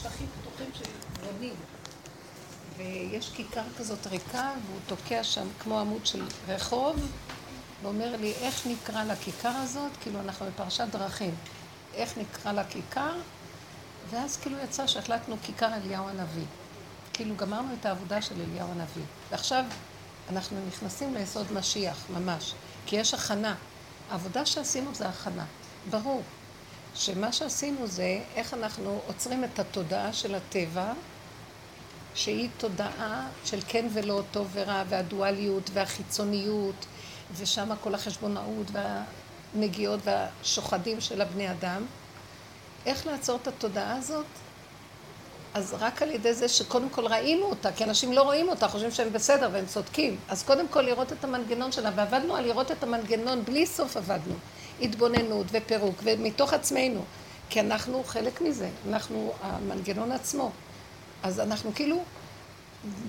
שטחים פתוחים של גרנים. ויש כיכר כזאת ריקה, והוא תוקע שם כמו עמוד של רחוב, ואומר לי, איך נקרא לכיכר הזאת? כאילו, אנחנו בפרשת דרכים. איך נקרא לכיכר? ואז כאילו יצא שהחלטנו כיכר אליהו הנביא. כאילו, גמרנו את העבודה של אליהו הנביא. ועכשיו אנחנו נכנסים ליסוד משיח, ממש. כי יש הכנה. העבודה שעשינו זה הכנה. ברור. שמה שעשינו זה איך אנחנו עוצרים את התודעה של הטבע, שהיא תודעה של כן ולא, טוב ורע, והדואליות והחיצוניות, ושם כל החשבונאות והנגיעות והשוחדים של הבני אדם. איך לעצור את התודעה הזאת? אז רק על ידי זה שקודם כל ראינו אותה, כי אנשים לא רואים אותה, חושבים שהם בסדר והם צודקים. אז קודם כל לראות את המנגנון שלה, ועבדנו על לראות את המנגנון, בלי סוף עבדנו. התבוננות ופירוק, ומתוך עצמנו, כי אנחנו חלק מזה, אנחנו המנגנון עצמו. אז אנחנו כאילו,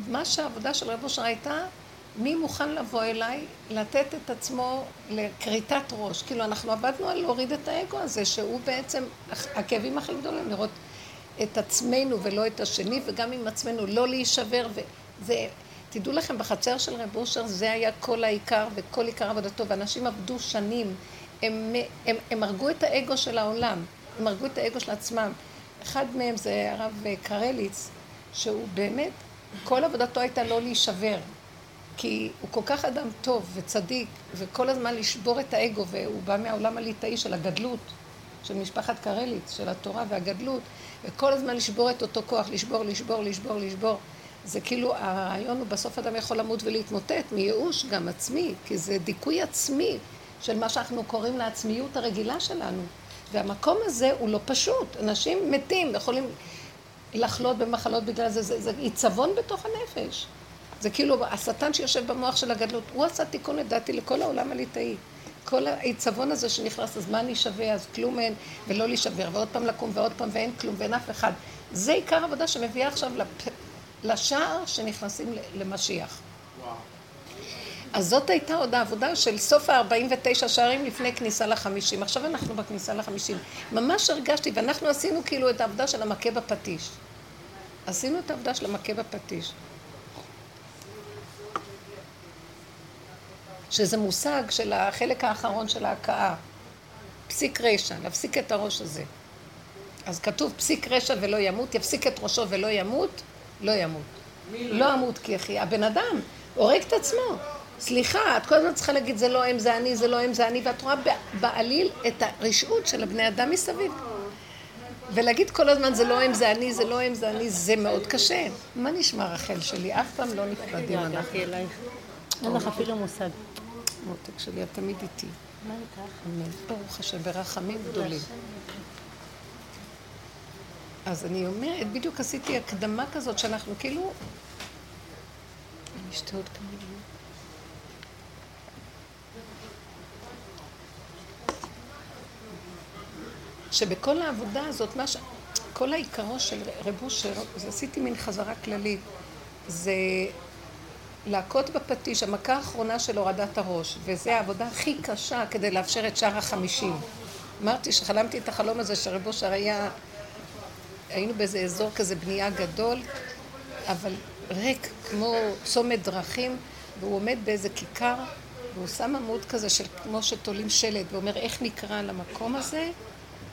מה שהעבודה של רב אושר הייתה, מי מוכן לבוא אליי, לתת את עצמו לכריתת ראש. כאילו, אנחנו עבדנו על להוריד את האגו הזה, שהוא בעצם הכאבים הכי גדולים, לראות את עצמנו ולא את השני, וגם עם עצמנו לא להישבר. וזה, תדעו לכם, בחצר של רב אושר זה היה כל העיקר וכל עיקר עבודתו, ואנשים עבדו שנים. הם, הם, הם הרגו את האגו של העולם, הם הרגו את האגו של עצמם. אחד מהם זה הרב קרליץ, שהוא באמת, כל עבודתו הייתה לא להישבר. כי הוא כל כך אדם טוב וצדיק, וכל הזמן לשבור את האגו, והוא בא מהעולם הליטאי של הגדלות, של משפחת קרליץ, של התורה והגדלות, וכל הזמן לשבור את אותו כוח, לשבור, לשבור, לשבור, לשבור. זה כאילו, הרעיון הוא בסוף אדם יכול למות ולהתמוטט מייאוש גם עצמי, כי זה דיכוי עצמי של מה שאנחנו קוראים לעצמיות הרגילה שלנו. והמקום הזה הוא לא פשוט. אנשים מתים, יכולים לחלות במחלות בגלל זה, זה, זה עיצבון בתוך הנפש. זה כאילו השטן שיושב במוח של הגדלות, הוא עשה תיקון לדעתי לכל העולם הליטאי. כל העיצבון הזה שנכנס, אז מה אני שווה, אז כלום אין, ולא להישבר, ועוד פעם לקום, ועוד פעם, ואין כלום, ואין אף אחד. זה עיקר עבודה שמביאה עכשיו לפ... לשער שנכנסים למשיח. אז זאת הייתה עוד העבודה של סוף ה-49 שערים לפני כניסה לחמישים. עכשיו אנחנו בכניסה לחמישים. ממש הרגשתי, ואנחנו עשינו כאילו את העבודה של המכה בפטיש. עשינו את העבודה של המכה בפטיש. שזה מושג של החלק האחרון של ההכאה. פסיק רשע, להפסיק את הראש הזה. אז כתוב פסיק רשע ולא ימות, יפסיק את ראשו ולא ימות, לא ימות. לא אמות כי אחי. הבן אדם הורג את עצמו. סליחה, את כל הזמן צריכה להגיד זה לא הם, זה אני, זה לא הם, זה אני, ואת רואה בעליל את הרשעות של הבני אדם מסביב. ולהגיד כל הזמן זה לא הם, זה אני, זה לא הם, זה אני, זה מאוד קשה. מה נשמע רחל שלי? אף פעם לא נפרדים אנחנו. אין לך אפילו מושג. מותק שלי, את תמיד איתי. מה איתך? אמן. ברוך השם, ברחמים גדולים. אז אני אומרת, בדיוק עשיתי הקדמה כזאת שאנחנו כאילו... אני אשתה עוד כמה שבכל העבודה הזאת, מה ש... כל העיקרו של רב אושר, אז עשיתי מין חזרה כללית, זה להכות בפטיש, המכה האחרונה של הורדת הראש, וזו העבודה הכי קשה כדי לאפשר את שאר החמישים. אמרתי שחלמתי את החלום הזה שרב אושר היה, היינו באיזה אזור כזה בנייה גדול, אבל ריק כמו צומת דרכים, והוא עומד באיזה כיכר, והוא שם עמוד כזה של כמו שתולים שלט, ואומר איך נקרא למקום הזה,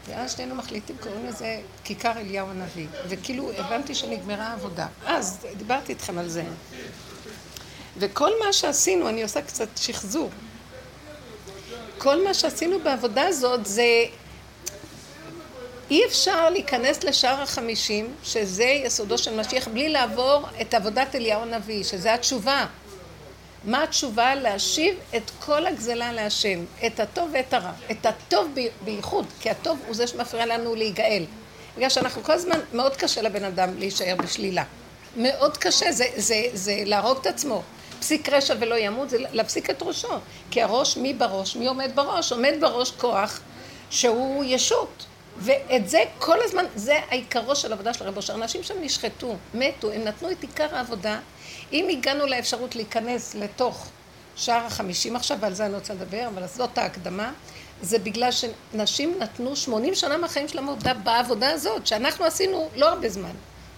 ואז שנינו מחליטים, קוראים לזה כיכר אליהו הנביא. וכאילו הבנתי שנגמרה העבודה. אז דיברתי איתכם על זה. וכל מה שעשינו, אני עושה קצת שחזור. כל מה שעשינו בעבודה הזאת זה... אי אפשר להיכנס לשער החמישים, שזה יסודו של משיח, בלי לעבור את עבודת אליהו הנביא, שזה התשובה. מה התשובה? להשיב את כל הגזלה להשם, את הטוב ואת הרע. את הטוב בייחוד, כי הטוב הוא זה שמפריע לנו להיגאל. בגלל שאנחנו כל הזמן, מאוד קשה לבן אדם להישאר בשלילה. מאוד קשה, זה, זה, זה להרוג את עצמו. פסיק רשע ולא ימות, זה להפסיק את ראשו. כי הראש, מי בראש? מי עומד בראש? עומד בראש כוח שהוא ישות. ואת זה כל הזמן, זה העיקרו של עבודה של רב אושר. אנשים שם נשחטו, מתו, הם נתנו את עיקר העבודה. אם הגענו לאפשרות להיכנס לתוך שער החמישים עכשיו, ועל זה אני רוצה לדבר, אבל זאת ההקדמה, זה בגלל שנשים נתנו 80 שנה מהחיים שלהם עבודה בעבודה הזאת, שאנחנו עשינו לא הרבה זמן,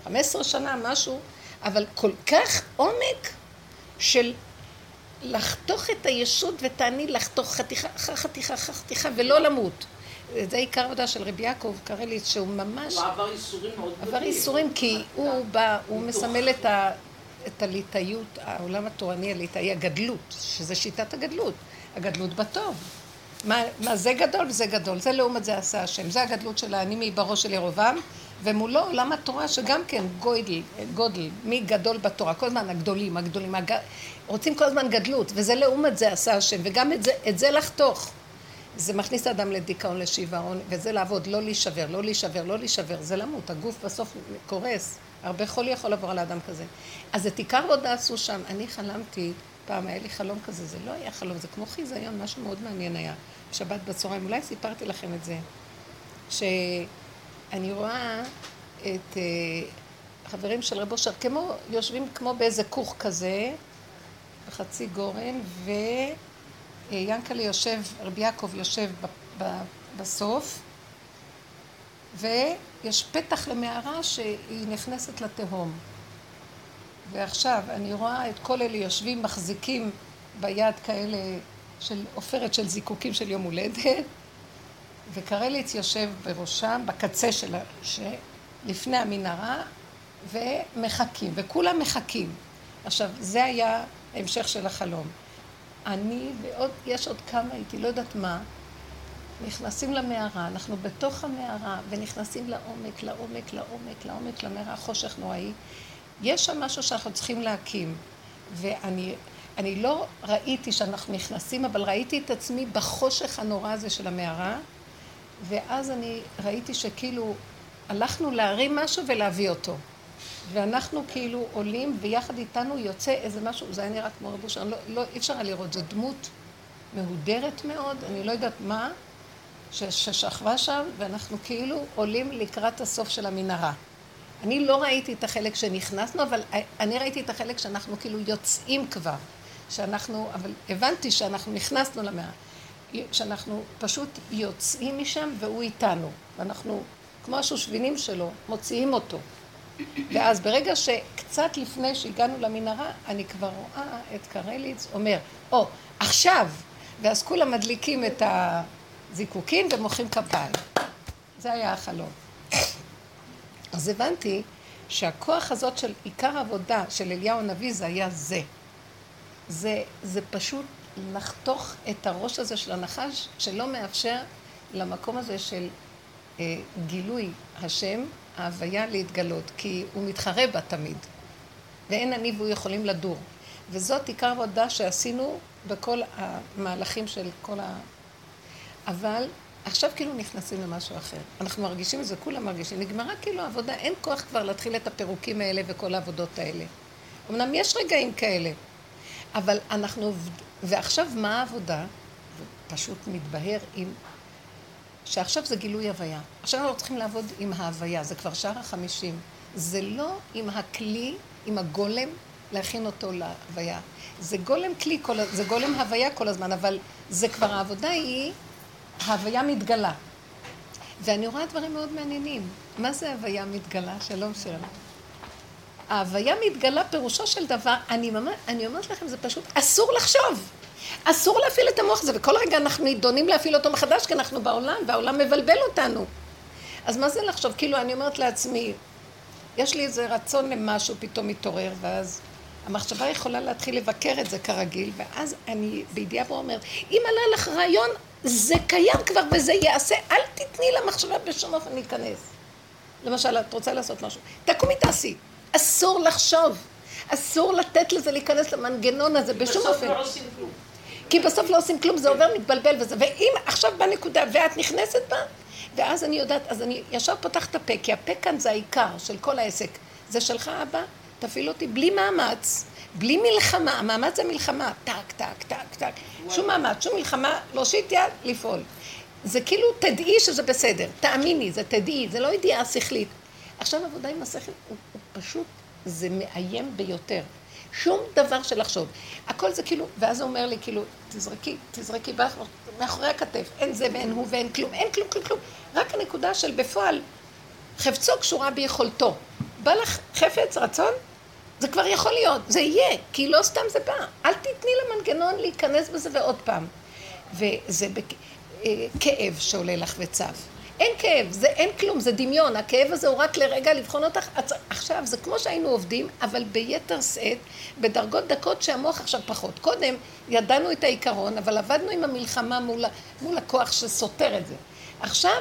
15 שנה, משהו, אבל כל כך עומק של לחתוך את הישות ותעני לחתוך חתיכה אחר חתיכה אחר חתיכה ולא למות. זה עיקר עבודה של רבי יעקב קרליץ, שהוא ממש... הוא עבר ייסורים מאוד גדולים. עבר ייסורים כי הוא בא, הוא מסמל את, ה, את הליטאיות, העולם התורני הליטאי, הגדלות, שזה שיטת הגדלות, הגדלות בטוב. מה, מה זה גדול וזה גדול, זה לעומת זה עשה השם, זה הגדלות של האני מעברו של ירובעם, ומולו עולם התורה שגם כן גודל, גודל, מי גדול בתורה, כל הזמן הגדולים, הגדולים, הג... רוצים כל הזמן גדלות, וזה לעומת זה עשה השם, וגם את זה, את זה לחתוך. זה מכניס אדם לדיכאון, לשיוורון, וזה לעבוד, לא להישבר, לא להישבר, לא להישבר, זה למות, הגוף בסוף קורס, הרבה חולי יכול לעבור על האדם כזה. אז את עיקר עבודה עשו שם, אני חלמתי, פעם היה לי חלום כזה, זה לא היה חלום, זה כמו חיזיון, משהו מאוד מעניין היה. שבת בצהריים, אולי סיפרתי לכם את זה, שאני רואה את uh, חברים של רב אושר, כמו, יושבים כמו באיזה כוך כזה, בחצי גורן, ויענקלה יושב, רבי יעקב יושב ב, ב, בסוף, ויש פתח למערה שהיא נכנסת לתהום. ועכשיו אני רואה את כל אלה יושבים, מחזיקים ביד כאלה של עופרת של זיקוקים של יום הולדת, וקרליץ יושב בראשם, בקצה של ה... לפני המנהרה, ומחכים, וכולם מחכים. עכשיו, זה היה ההמשך של החלום. אני ועוד, יש עוד כמה איתי, לא יודעת מה, נכנסים למערה, אנחנו בתוך המערה, ונכנסים לעומק, לעומק, לעומק, לעומק, למערה, חושך נוראי. יש שם משהו שאנחנו צריכים להקים, ואני אני לא ראיתי שאנחנו נכנסים, אבל ראיתי את עצמי בחושך הנורא הזה של המערה, ואז אני ראיתי שכאילו הלכנו להרים משהו ולהביא אותו. ואנחנו כאילו עולים, ויחד איתנו יוצא איזה משהו, זה היה נראה כמו רבו שם, לא, לא, אי אפשר היה לראות, זו דמות מהודרת מאוד, אני לא יודעת מה, ששכבה שם, ואנחנו כאילו עולים לקראת הסוף של המנהרה. אני לא ראיתי את החלק שנכנסנו, אבל אני ראיתי את החלק שאנחנו כאילו יוצאים כבר. שאנחנו, אבל הבנתי שאנחנו נכנסנו למאה, שאנחנו פשוט יוצאים משם והוא איתנו, ואנחנו, כמו השושבינים שלו, מוציאים אותו. ואז ברגע שקצת לפני שהגענו למנהרה, אני כבר רואה את קרליץ אומר, או, oh, עכשיו! ואז כולם מדליקים את הזיקוקים ומוחאים כפיים. זה היה החלום. אז הבנתי שהכוח הזאת של עיקר העבודה של אליהו הנביא זה היה זה. זה, זה פשוט לחתוך את הראש הזה של הנחש, שלא מאפשר למקום הזה של אה, גילוי השם, ההוויה להתגלות, כי הוא מתחרה בה תמיד, ואין אני והוא יכולים לדור. וזאת עיקר עבודה שעשינו בכל המהלכים של כל ה... אבל עכשיו כאילו נכנסים למשהו אחר. אנחנו מרגישים את זה, כולם מרגישים. נגמרה כאילו העבודה, אין כוח כבר להתחיל את הפירוקים האלה וכל העבודות האלה. אמנם יש רגעים כאלה, אבל אנחנו, ועכשיו מה העבודה? פשוט מתבהר עם, שעכשיו זה גילוי הוויה. עכשיו אנחנו צריכים לעבוד עם ההוויה, זה כבר שער החמישים. זה לא עם הכלי, עם הגולם, להכין אותו להוויה. זה גולם כלי, כל, זה גולם הוויה כל הזמן, אבל זה כבר, העבודה היא, ההוויה מתגלה. ואני רואה דברים מאוד מעניינים. מה זה הוויה מתגלה? שלום שלום. ההוויה מתגלה פירושו של דבר, אני, ממש, אני אומרת לכם, זה פשוט אסור לחשוב. אסור להפעיל את המוח הזה, וכל רגע אנחנו נידונים להפעיל אותו מחדש, כי אנחנו בעולם, והעולם מבלבל אותנו. אז מה זה לחשוב? כאילו, אני אומרת לעצמי, יש לי איזה רצון למשהו פתאום מתעורר, ואז המחשבה יכולה להתחיל לבקר את זה כרגיל, ואז אני בידיעה בו אומרת, אם עלה לך רעיון, זה קיים כבר וזה ייעשה, אל תתני למחשבה בשום אופן להיכנס. למשל, את רוצה לעשות משהו, תקומי תעשי. אסור לחשוב. אסור לתת לזה להיכנס למנגנון הזה בשום אופן. בסוף לא עושים כלום. כי בסוף לא עושים כלום, זה עובר, מתבלבל וזה. ואם עכשיו בנקודה, ואת נכנסת בה, ואז אני יודעת, אז אני ישר פותחת את הפה, כי הפה כאן זה העיקר של כל העסק. זה שלך, אבא, תפעיל אותי בלי מאמץ, בלי מלחמה. המאמץ זה מלחמה. טק, טק, טק, טק. שום מאמץ, שום מלחמה, להושיט יד, לפעול. זה כאילו, תדעי שזה בסדר. תאמיני, זה תדעי, זה לא ידיעה שכלית. עכשיו עבודה עם השכל הוא, הוא פשוט, זה מאיים ביותר. שום דבר של לחשוב. הכל זה כאילו, ואז הוא אומר לי, כאילו, תזרקי, תזרקי מאחורי הכתף, אין זה ואין הוא ואין כלום, אין כלום, כלום, כלום. רק הנקודה של בפועל, חפצו קשורה ביכולתו. בא לך חפץ, רצון? זה כבר יכול להיות, זה יהיה, כי לא סתם זה בא. אל תתני למנגנון להיכנס בזה ועוד פעם. וזה בכאב אה, שעולה לך וצף. אין כאב, זה אין כלום, זה דמיון. הכאב הזה הוא רק לרגע לבחון אותך. עכשיו, זה כמו שהיינו עובדים, אבל ביתר שאת, בדרגות דקות שהמוח עכשיו פחות. קודם ידענו את העיקרון, אבל עבדנו עם המלחמה מול, מול הכוח שסותר את זה. עכשיו,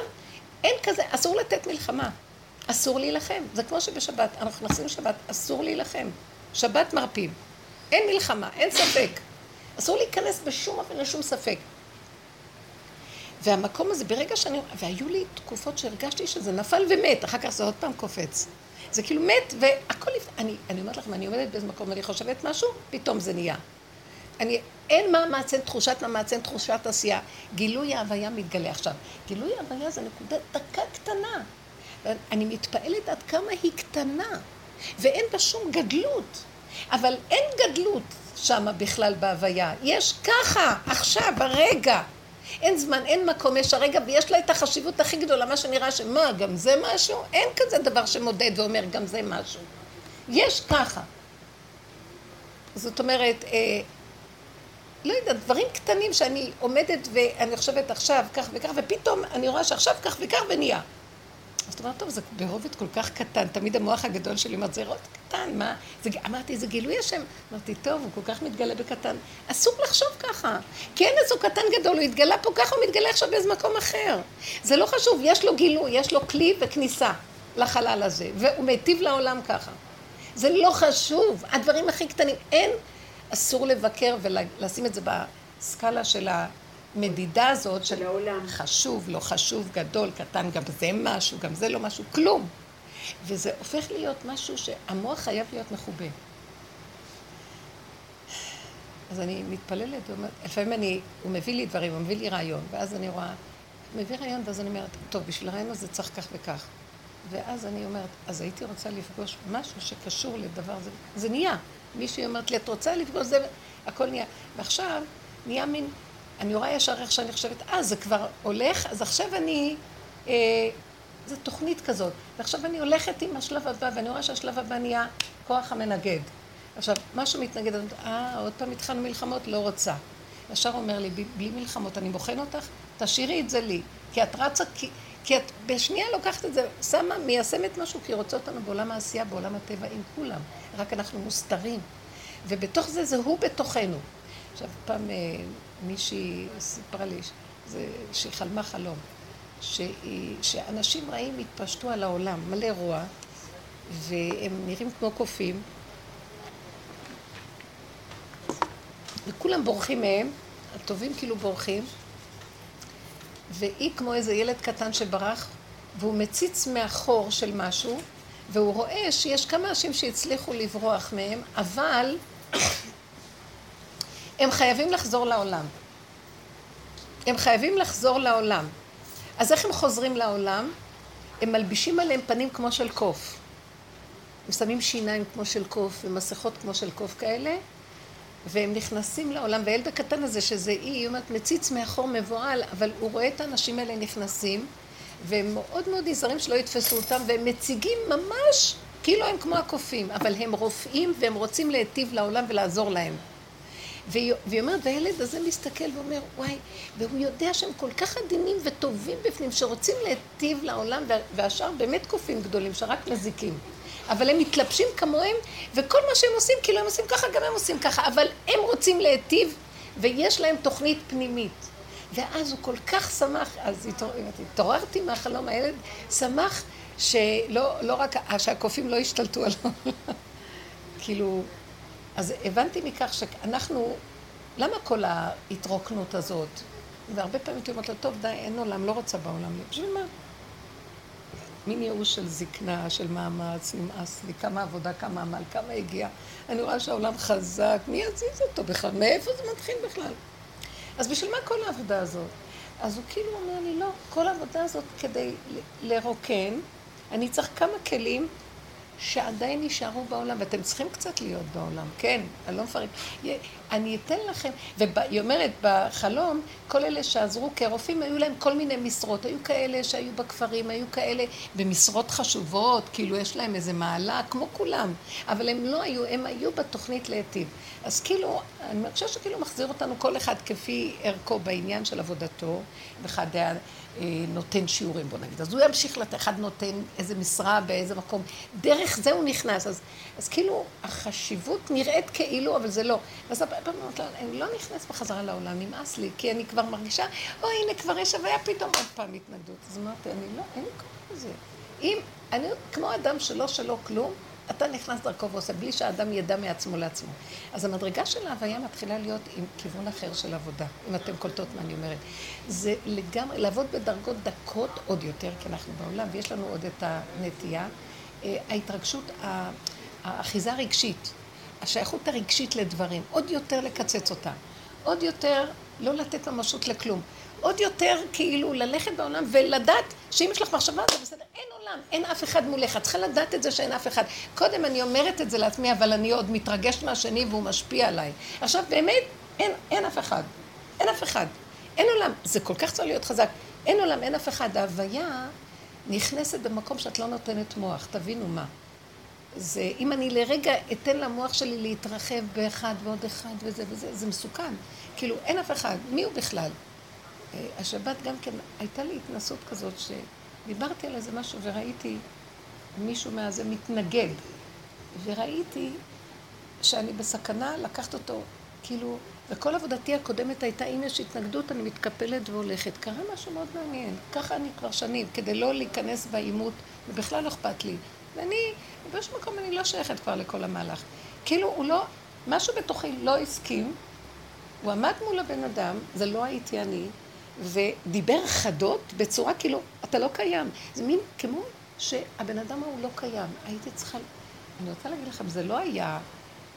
אין כזה, אסור לתת מלחמה. אסור להילחם. זה כמו שבשבת, אנחנו נכנסים לשבת, אסור להילחם. שבת מרפים. אין מלחמה, אין ספק. אסור להיכנס בשום אופן לשום ספק. והמקום הזה, ברגע שאני... והיו לי תקופות שהרגשתי שזה נפל ומת, אחר כך זה עוד פעם קופץ. זה כאילו מת, והכל... אני, אני אומרת לכם, אני עומדת באיזה מקום ואני חושבת משהו, פתאום זה נהיה. אני, אין מה מעצן תחושת מה מעצן תחושת עשייה. גילוי ההוויה מתגלה עכשיו. גילוי ההוויה זה נקודה דקה קטנה. אני מתפעלת עד כמה היא קטנה, ואין בה שום גדלות. אבל אין גדלות שמה בכלל בהוויה. יש ככה, עכשיו, הרגע. אין זמן, אין מקום, יש הרגע, ויש לה את החשיבות הכי גדולה, מה שנראה שמה, גם זה משהו? אין כזה דבר שמודד ואומר, גם זה משהו. יש ככה. זאת אומרת, אה, לא יודעת, דברים קטנים שאני עומדת ואני חושבת עכשיו כך וכך, ופתאום אני רואה שעכשיו כך וכך ונהיה. אז את אומרת, טוב, זה ברובד כל כך קטן, תמיד המוח הגדול שלי אומר, זה רובד קטן, מה? זה, אמרתי, זה גילוי השם. אמרתי, טוב, הוא כל כך מתגלה בקטן. אסור לחשוב ככה. כי אין איזו קטן גדול, הוא התגלה פה ככה, הוא מתגלה עכשיו באיזה מקום אחר. זה לא חשוב, יש לו גילוי, יש לו כלי וכניסה לחלל הזה, והוא מיטיב לעולם ככה. זה לא חשוב, הדברים הכי קטנים. אין, אסור לבקר ולשים את זה בסקאלה של ה... המדידה הזאת של העולם. חשוב, לא חשוב, גדול, קטן, גם זה משהו, גם זה לא משהו, כלום. וזה הופך להיות משהו שהמוח חייב להיות מכובה. אז אני מתפללת, לפעמים אני, הוא מביא לי דברים, הוא מביא לי רעיון, ואז אני רואה, הוא מביא רעיון, ואז אני אומרת, טוב, בשביל הרעיון הזה צריך כך וכך. ואז אני אומרת, אז הייתי רוצה לפגוש משהו שקשור לדבר הזה. זה נהיה. מישהי אומרת לי, את רוצה לפגוש זה, הכל נהיה. ועכשיו נהיה מין אני רואה ישר איך שאני חושבת, אה, זה כבר הולך, אז עכשיו אני... אה, זו תוכנית כזאת. ועכשיו אני הולכת עם השלב הבא, ואני רואה שהשלב הבא נהיה כוח המנגד. עכשיו, משהו מתנגד, אני אומרת, אה, עוד פעם התחלנו מלחמות? לא רוצה. ישר אומר לי, בלי מלחמות, אני בוחן אותך, תשאירי את זה לי. כי את רצה, כי, כי את בשנייה לוקחת את זה, שמה, מיישמת משהו, כי רוצה אותנו בעולם העשייה, בעולם הטבע, עם כולם. רק אנחנו מוסתרים. ובתוך זה, זה הוא בתוכנו. עכשיו, פעם אה, מישהי סיפרה לי זה, שהיא חלמה חלום, שהיא, שאנשים רעים התפשטו על העולם, מלא רוע, והם נראים כמו קופים, וכולם בורחים מהם, הטובים כאילו בורחים, והיא כמו איזה ילד קטן שברח, והוא מציץ מהחור של משהו, והוא רואה שיש כמה אנשים שהצליחו לברוח מהם, אבל הם חייבים לחזור לעולם. הם חייבים לחזור לעולם. אז איך הם חוזרים לעולם? הם מלבישים עליהם פנים כמו של קוף. הם שמים שיניים כמו של קוף ומסכות כמו של קוף כאלה, והם נכנסים לעולם, והילד הקטן הזה, שזה אי, היא אומרת, מציץ מאחור מבוהל, אבל הוא רואה את האנשים האלה נכנסים, והם מאוד מאוד נזהרים שלא יתפסו אותם, והם מציגים ממש כאילו הם כמו הקופים, אבל הם רופאים והם רוצים להיטיב לעולם ולעזור להם. והיא, אומרת, והילד הזה מסתכל ואומר, וואי, והוא יודע שהם כל כך עדינים וטובים בפנים, שרוצים להיטיב לעולם, והשאר באמת קופים גדולים, שרק מזיקים. אבל הם מתלבשים כמוהם, וכל מה שהם עושים, כאילו הם עושים ככה, גם הם עושים ככה, אבל הם רוצים להיטיב, ויש להם תוכנית פנימית. ואז הוא כל כך שמח, אז התעוררתי מהחלום, הילד שמח שלא לא רק, שהקופים לא השתלטו עליו. כאילו, אז הבנתי מכך שאנחנו, למה כל ההתרוקנות הזאת? והרבה פעמים הייתי אומרת לו, טוב, די, אין עולם, לא רוצה בעולם. בשביל מה? מין ייאוש של זקנה, של מאמץ, נמאס לי, כמה עבודה, כמה עמל, כמה הגיע. אני רואה שהעולם חזק, מי יזיז אותו בכלל? מאיפה זה מתחיל בכלל? אז בשביל מה כל העבודה הזאת? אז הוא כאילו אומר לי, לא, כל העבודה הזאת כדי לרוקן, אני צריך כמה כלים שעדיין יישארו בעולם, ואתם צריכים קצת להיות בעולם, כן, אני לא מפרק. אני אתן לכם, והיא אומרת, בחלום, כל אלה שעזרו כרופאים, היו להם כל מיני משרות. היו כאלה שהיו בכפרים, היו כאלה במשרות חשובות, כאילו יש להם איזה מעלה, כמו כולם. אבל הם לא היו, הם היו בתוכנית להיטיב. אז כאילו, אני חושבת שכאילו מחזיר אותנו כל אחד כפי ערכו בעניין של עבודתו, אה, נותן שיעורים, בוא נגיד. אז הוא ימשיך לתת, אחד נותן איזה משרה באיזה מקום. דרך זה הוא נכנס. אז, אז כאילו, החשיבות נראית כאילו, אבל זה לא. אז אני לא נכנס בחזרה לעולם, נמאס לי, כי אני כבר מרגישה, או הנה, כבר יש הוויה, פתאום עוד פעם התנגדות. אז אמרתי, אני לא, אין לי כוח לזה. אם, אני כמו אדם שלא שלא כלום, אתה נכנס דרכו ועושה, בלי שהאדם ידע מעצמו לעצמו. אז המדרגה של ההוויה מתחילה להיות עם כיוון אחר של עבודה, אם אתם קולטות מה אני אומרת. זה לגמרי, לעבוד בדרגות דקות עוד יותר, כי אנחנו בעולם, ויש לנו עוד את הנטייה, אה, ההתרגשות, האחיזה הרגשית, השייכות הרגשית לדברים, עוד יותר לקצץ אותה, עוד יותר לא לתת ממשות לכלום. עוד יותר כאילו ללכת בעולם ולדעת שאם יש לך מחשבה זה בסדר, אין עולם, אין אף אחד מולך, את צריכה לדעת את זה שאין אף אחד. קודם אני אומרת את זה לעצמי, אבל אני עוד מתרגשת מהשני והוא משפיע עליי. עכשיו באמת, אין, אין אף אחד, אין אף אחד, אין עולם, זה כל כך צריך להיות חזק, אין עולם, אין אף אחד, ההוויה נכנסת במקום שאת לא נותנת מוח, תבינו מה. זה, אם אני לרגע אתן למוח שלי להתרחב באחד ועוד אחד וזה וזה, זה מסוכן. כאילו, אין אף אחד, מי הוא בכלל? השבת גם כן, הייתה לי התנסות כזאת שדיברתי על איזה משהו וראיתי מישהו מהזה מתנגד. וראיתי שאני בסכנה לקחת אותו, כאילו, וכל עבודתי הקודמת הייתה, אם יש התנגדות, אני מתקפלת והולכת. קרה משהו מאוד מעניין. ככה אני כבר שנים, כדי לא להיכנס בעימות, ובכלל לא אכפת לי. ואני, באיזשהו מקום אני לא שייכת כבר לכל המהלך. כאילו, הוא לא, משהו בתוכי לא הסכים, הוא עמד מול הבן אדם, זה לא הייתי אני, ודיבר חדות בצורה כאילו, אתה לא קיים. זה מין כמו שהבן אדם ההוא לא קיים. הייתי צריכה... אני רוצה להגיד לכם, זה לא היה...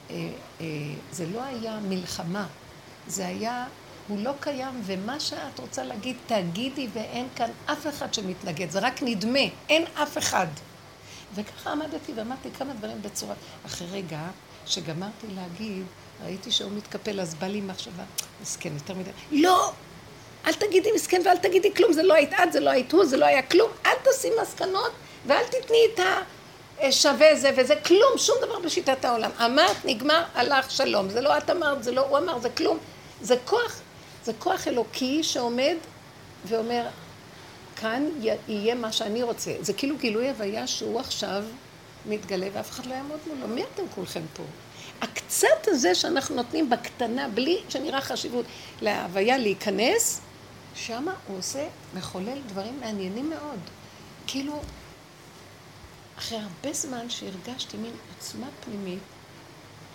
אה, אה, זה לא היה מלחמה. זה היה... הוא לא קיים, ומה שאת רוצה להגיד, תגידי, ואין כאן אף אחד שמתנגד. זה רק נדמה, אין אף אחד. וככה עמדתי ואמרתי כמה דברים בצורה... אחרי רגע שגמרתי להגיד, ראיתי שהוא מתקפל, אז בא לי מחשבה, מסכן, יותר מדי. לא! אל תגידי מסכן ואל תגידי כלום, זה לא היית את, זה לא היית הוא, זה לא היה כלום. אל תעשי מסקנות ואל תתני את השווה זה וזה, כלום, שום דבר בשיטת העולם. אמרת, נגמר, הלך, שלום. זה לא את אמרת, זה לא הוא אמר, זה כלום. זה כוח, זה כוח אלוקי שעומד ואומר, כאן יהיה מה שאני רוצה. זה כאילו גילוי הוויה שהוא עכשיו מתגלה ואף אחד לא יעמוד מולו. מי אתם כולכם פה? הקצת הזה שאנחנו נותנים בקטנה, בלי שנראה חשיבות להוויה להיכנס, שמה הוא עושה, מחולל דברים מעניינים מאוד. כאילו, אחרי הרבה זמן שהרגשתי מין עוצמה פנימית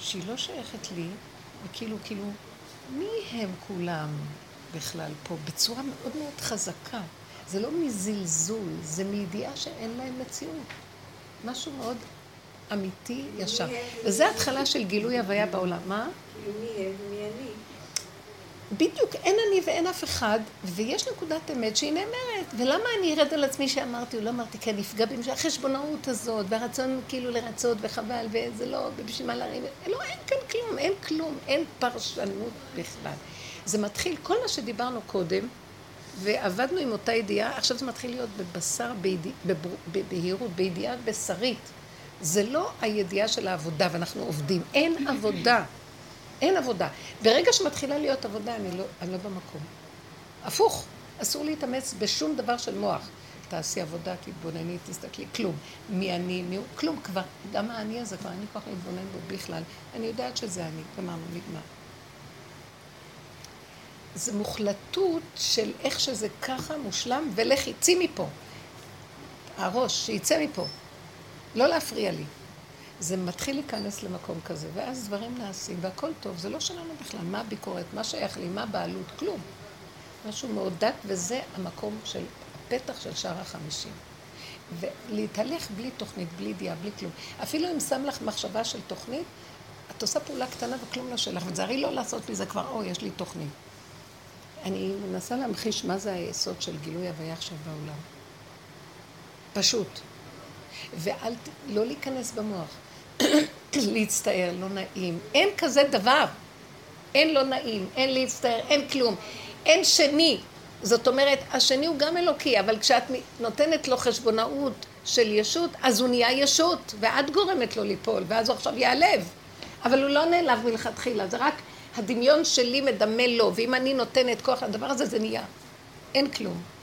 שהיא לא שייכת לי, וכאילו, כאילו, מי הם כולם בכלל פה? בצורה מאוד מאוד חזקה. זה לא מזלזול, זה מידיעה שאין להם מציאות. משהו מאוד אמיתי, ישר. וזה התחלה של גילוי הוויה בעולם. מה? כאילו מי הם ומי אני. בדיוק, אין אני ואין אף אחד, ויש נקודת אמת שהיא נאמרת. ולמה אני ארד על עצמי שאמרתי או לא אמרתי? כי אני אפגע במשל החשבונאות הזאת, והרצון כאילו לרצות, וחבל, וזה לא, ובשביל מה להרים, לא, אין כאן כלום, אין כלום, אין פרשנות בכלל. זה מתחיל, כל מה שדיברנו קודם, ועבדנו עם אותה ידיעה, עכשיו זה מתחיל להיות בבשר, בבהירות, בידיעה בשרית. זה לא הידיעה של העבודה ואנחנו עובדים, אין עבודה. אין עבודה. ברגע שמתחילה להיות עבודה, אני לא, אני לא במקום. הפוך, אסור להתאמץ בשום דבר של מוח. תעשי עבודה, תתבונני, תסתכלי, כלום. מי אני, מי הוא, כלום כבר. גם האני הזה כבר אין לי כוח להתבונן בו בכלל. אני יודעת שזה אני, גמרנו, נגמר. זה מוחלטות של איך שזה ככה מושלם, ולכי, צאי מפה. הראש, שיצא מפה. לא להפריע לי. זה מתחיל להיכנס למקום כזה, ואז דברים נעשים, והכל טוב, זה לא שלנו בכלל, מה הביקורת, מה שייך לי, מה בעלות, כלום. משהו מאוד דק, וזה המקום של, הפתח של שער החמישים. ולהתהלך בלי תוכנית, בלי ידיעה, בלי כלום. אפילו אם שם לך מחשבה של תוכנית, את עושה פעולה קטנה וכלום לא שלך, ותזהרי לא לעשות מזה כבר, או, יש לי תוכנית. אני מנסה להמחיש מה זה היסוד של גילוי הוויה עכשיו בעולם. פשוט. ואל, לא להיכנס במוח. להצטער, לא נעים. אין כזה דבר. אין לא נעים, אין להצטער, אין כלום. אין שני. זאת אומרת, השני הוא גם אלוקי, אבל כשאת נותנת לו חשבונאות של ישות, אז הוא נהיה ישות, ואת גורמת לו ליפול, ואז הוא עכשיו ייעלב. אבל הוא לא נעלב מלכתחילה, זה רק הדמיון שלי מדמה לו, ואם אני נותנת כוח לדבר הזה, זה נהיה. אין כלום.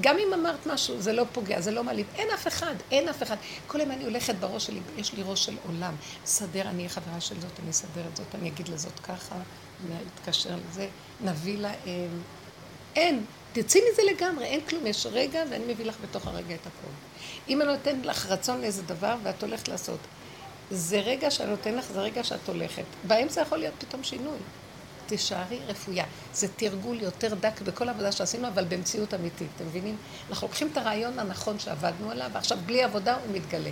גם אם אמרת משהו, זה לא פוגע, זה לא מעליב. אין אף אחד, אין אף אחד. כל יום אני הולכת בראש שלי, יש לי ראש של עולם. סדר, אני חברה של זאת, אני אסדר את זאת, אני אגיד לזאת ככה, אני אתקשר לזה, נביא להם. אין. תצאי מזה לגמרי, אין כלום. יש רגע, ואני מביא לך בתוך הרגע את הכול. אם אני נותנת לך רצון לאיזה דבר, ואת הולכת לעשות, זה רגע שאני נותן לך, זה רגע שאת הולכת. באמצע יכול להיות פתאום שינוי. תישארי רפויה. זה תרגול יותר דק בכל העבודה שעשינו, אבל במציאות אמיתית, אתם מבינים? אנחנו לוקחים את הרעיון הנכון שעבדנו עליו, ועכשיו בלי עבודה הוא מתגלה.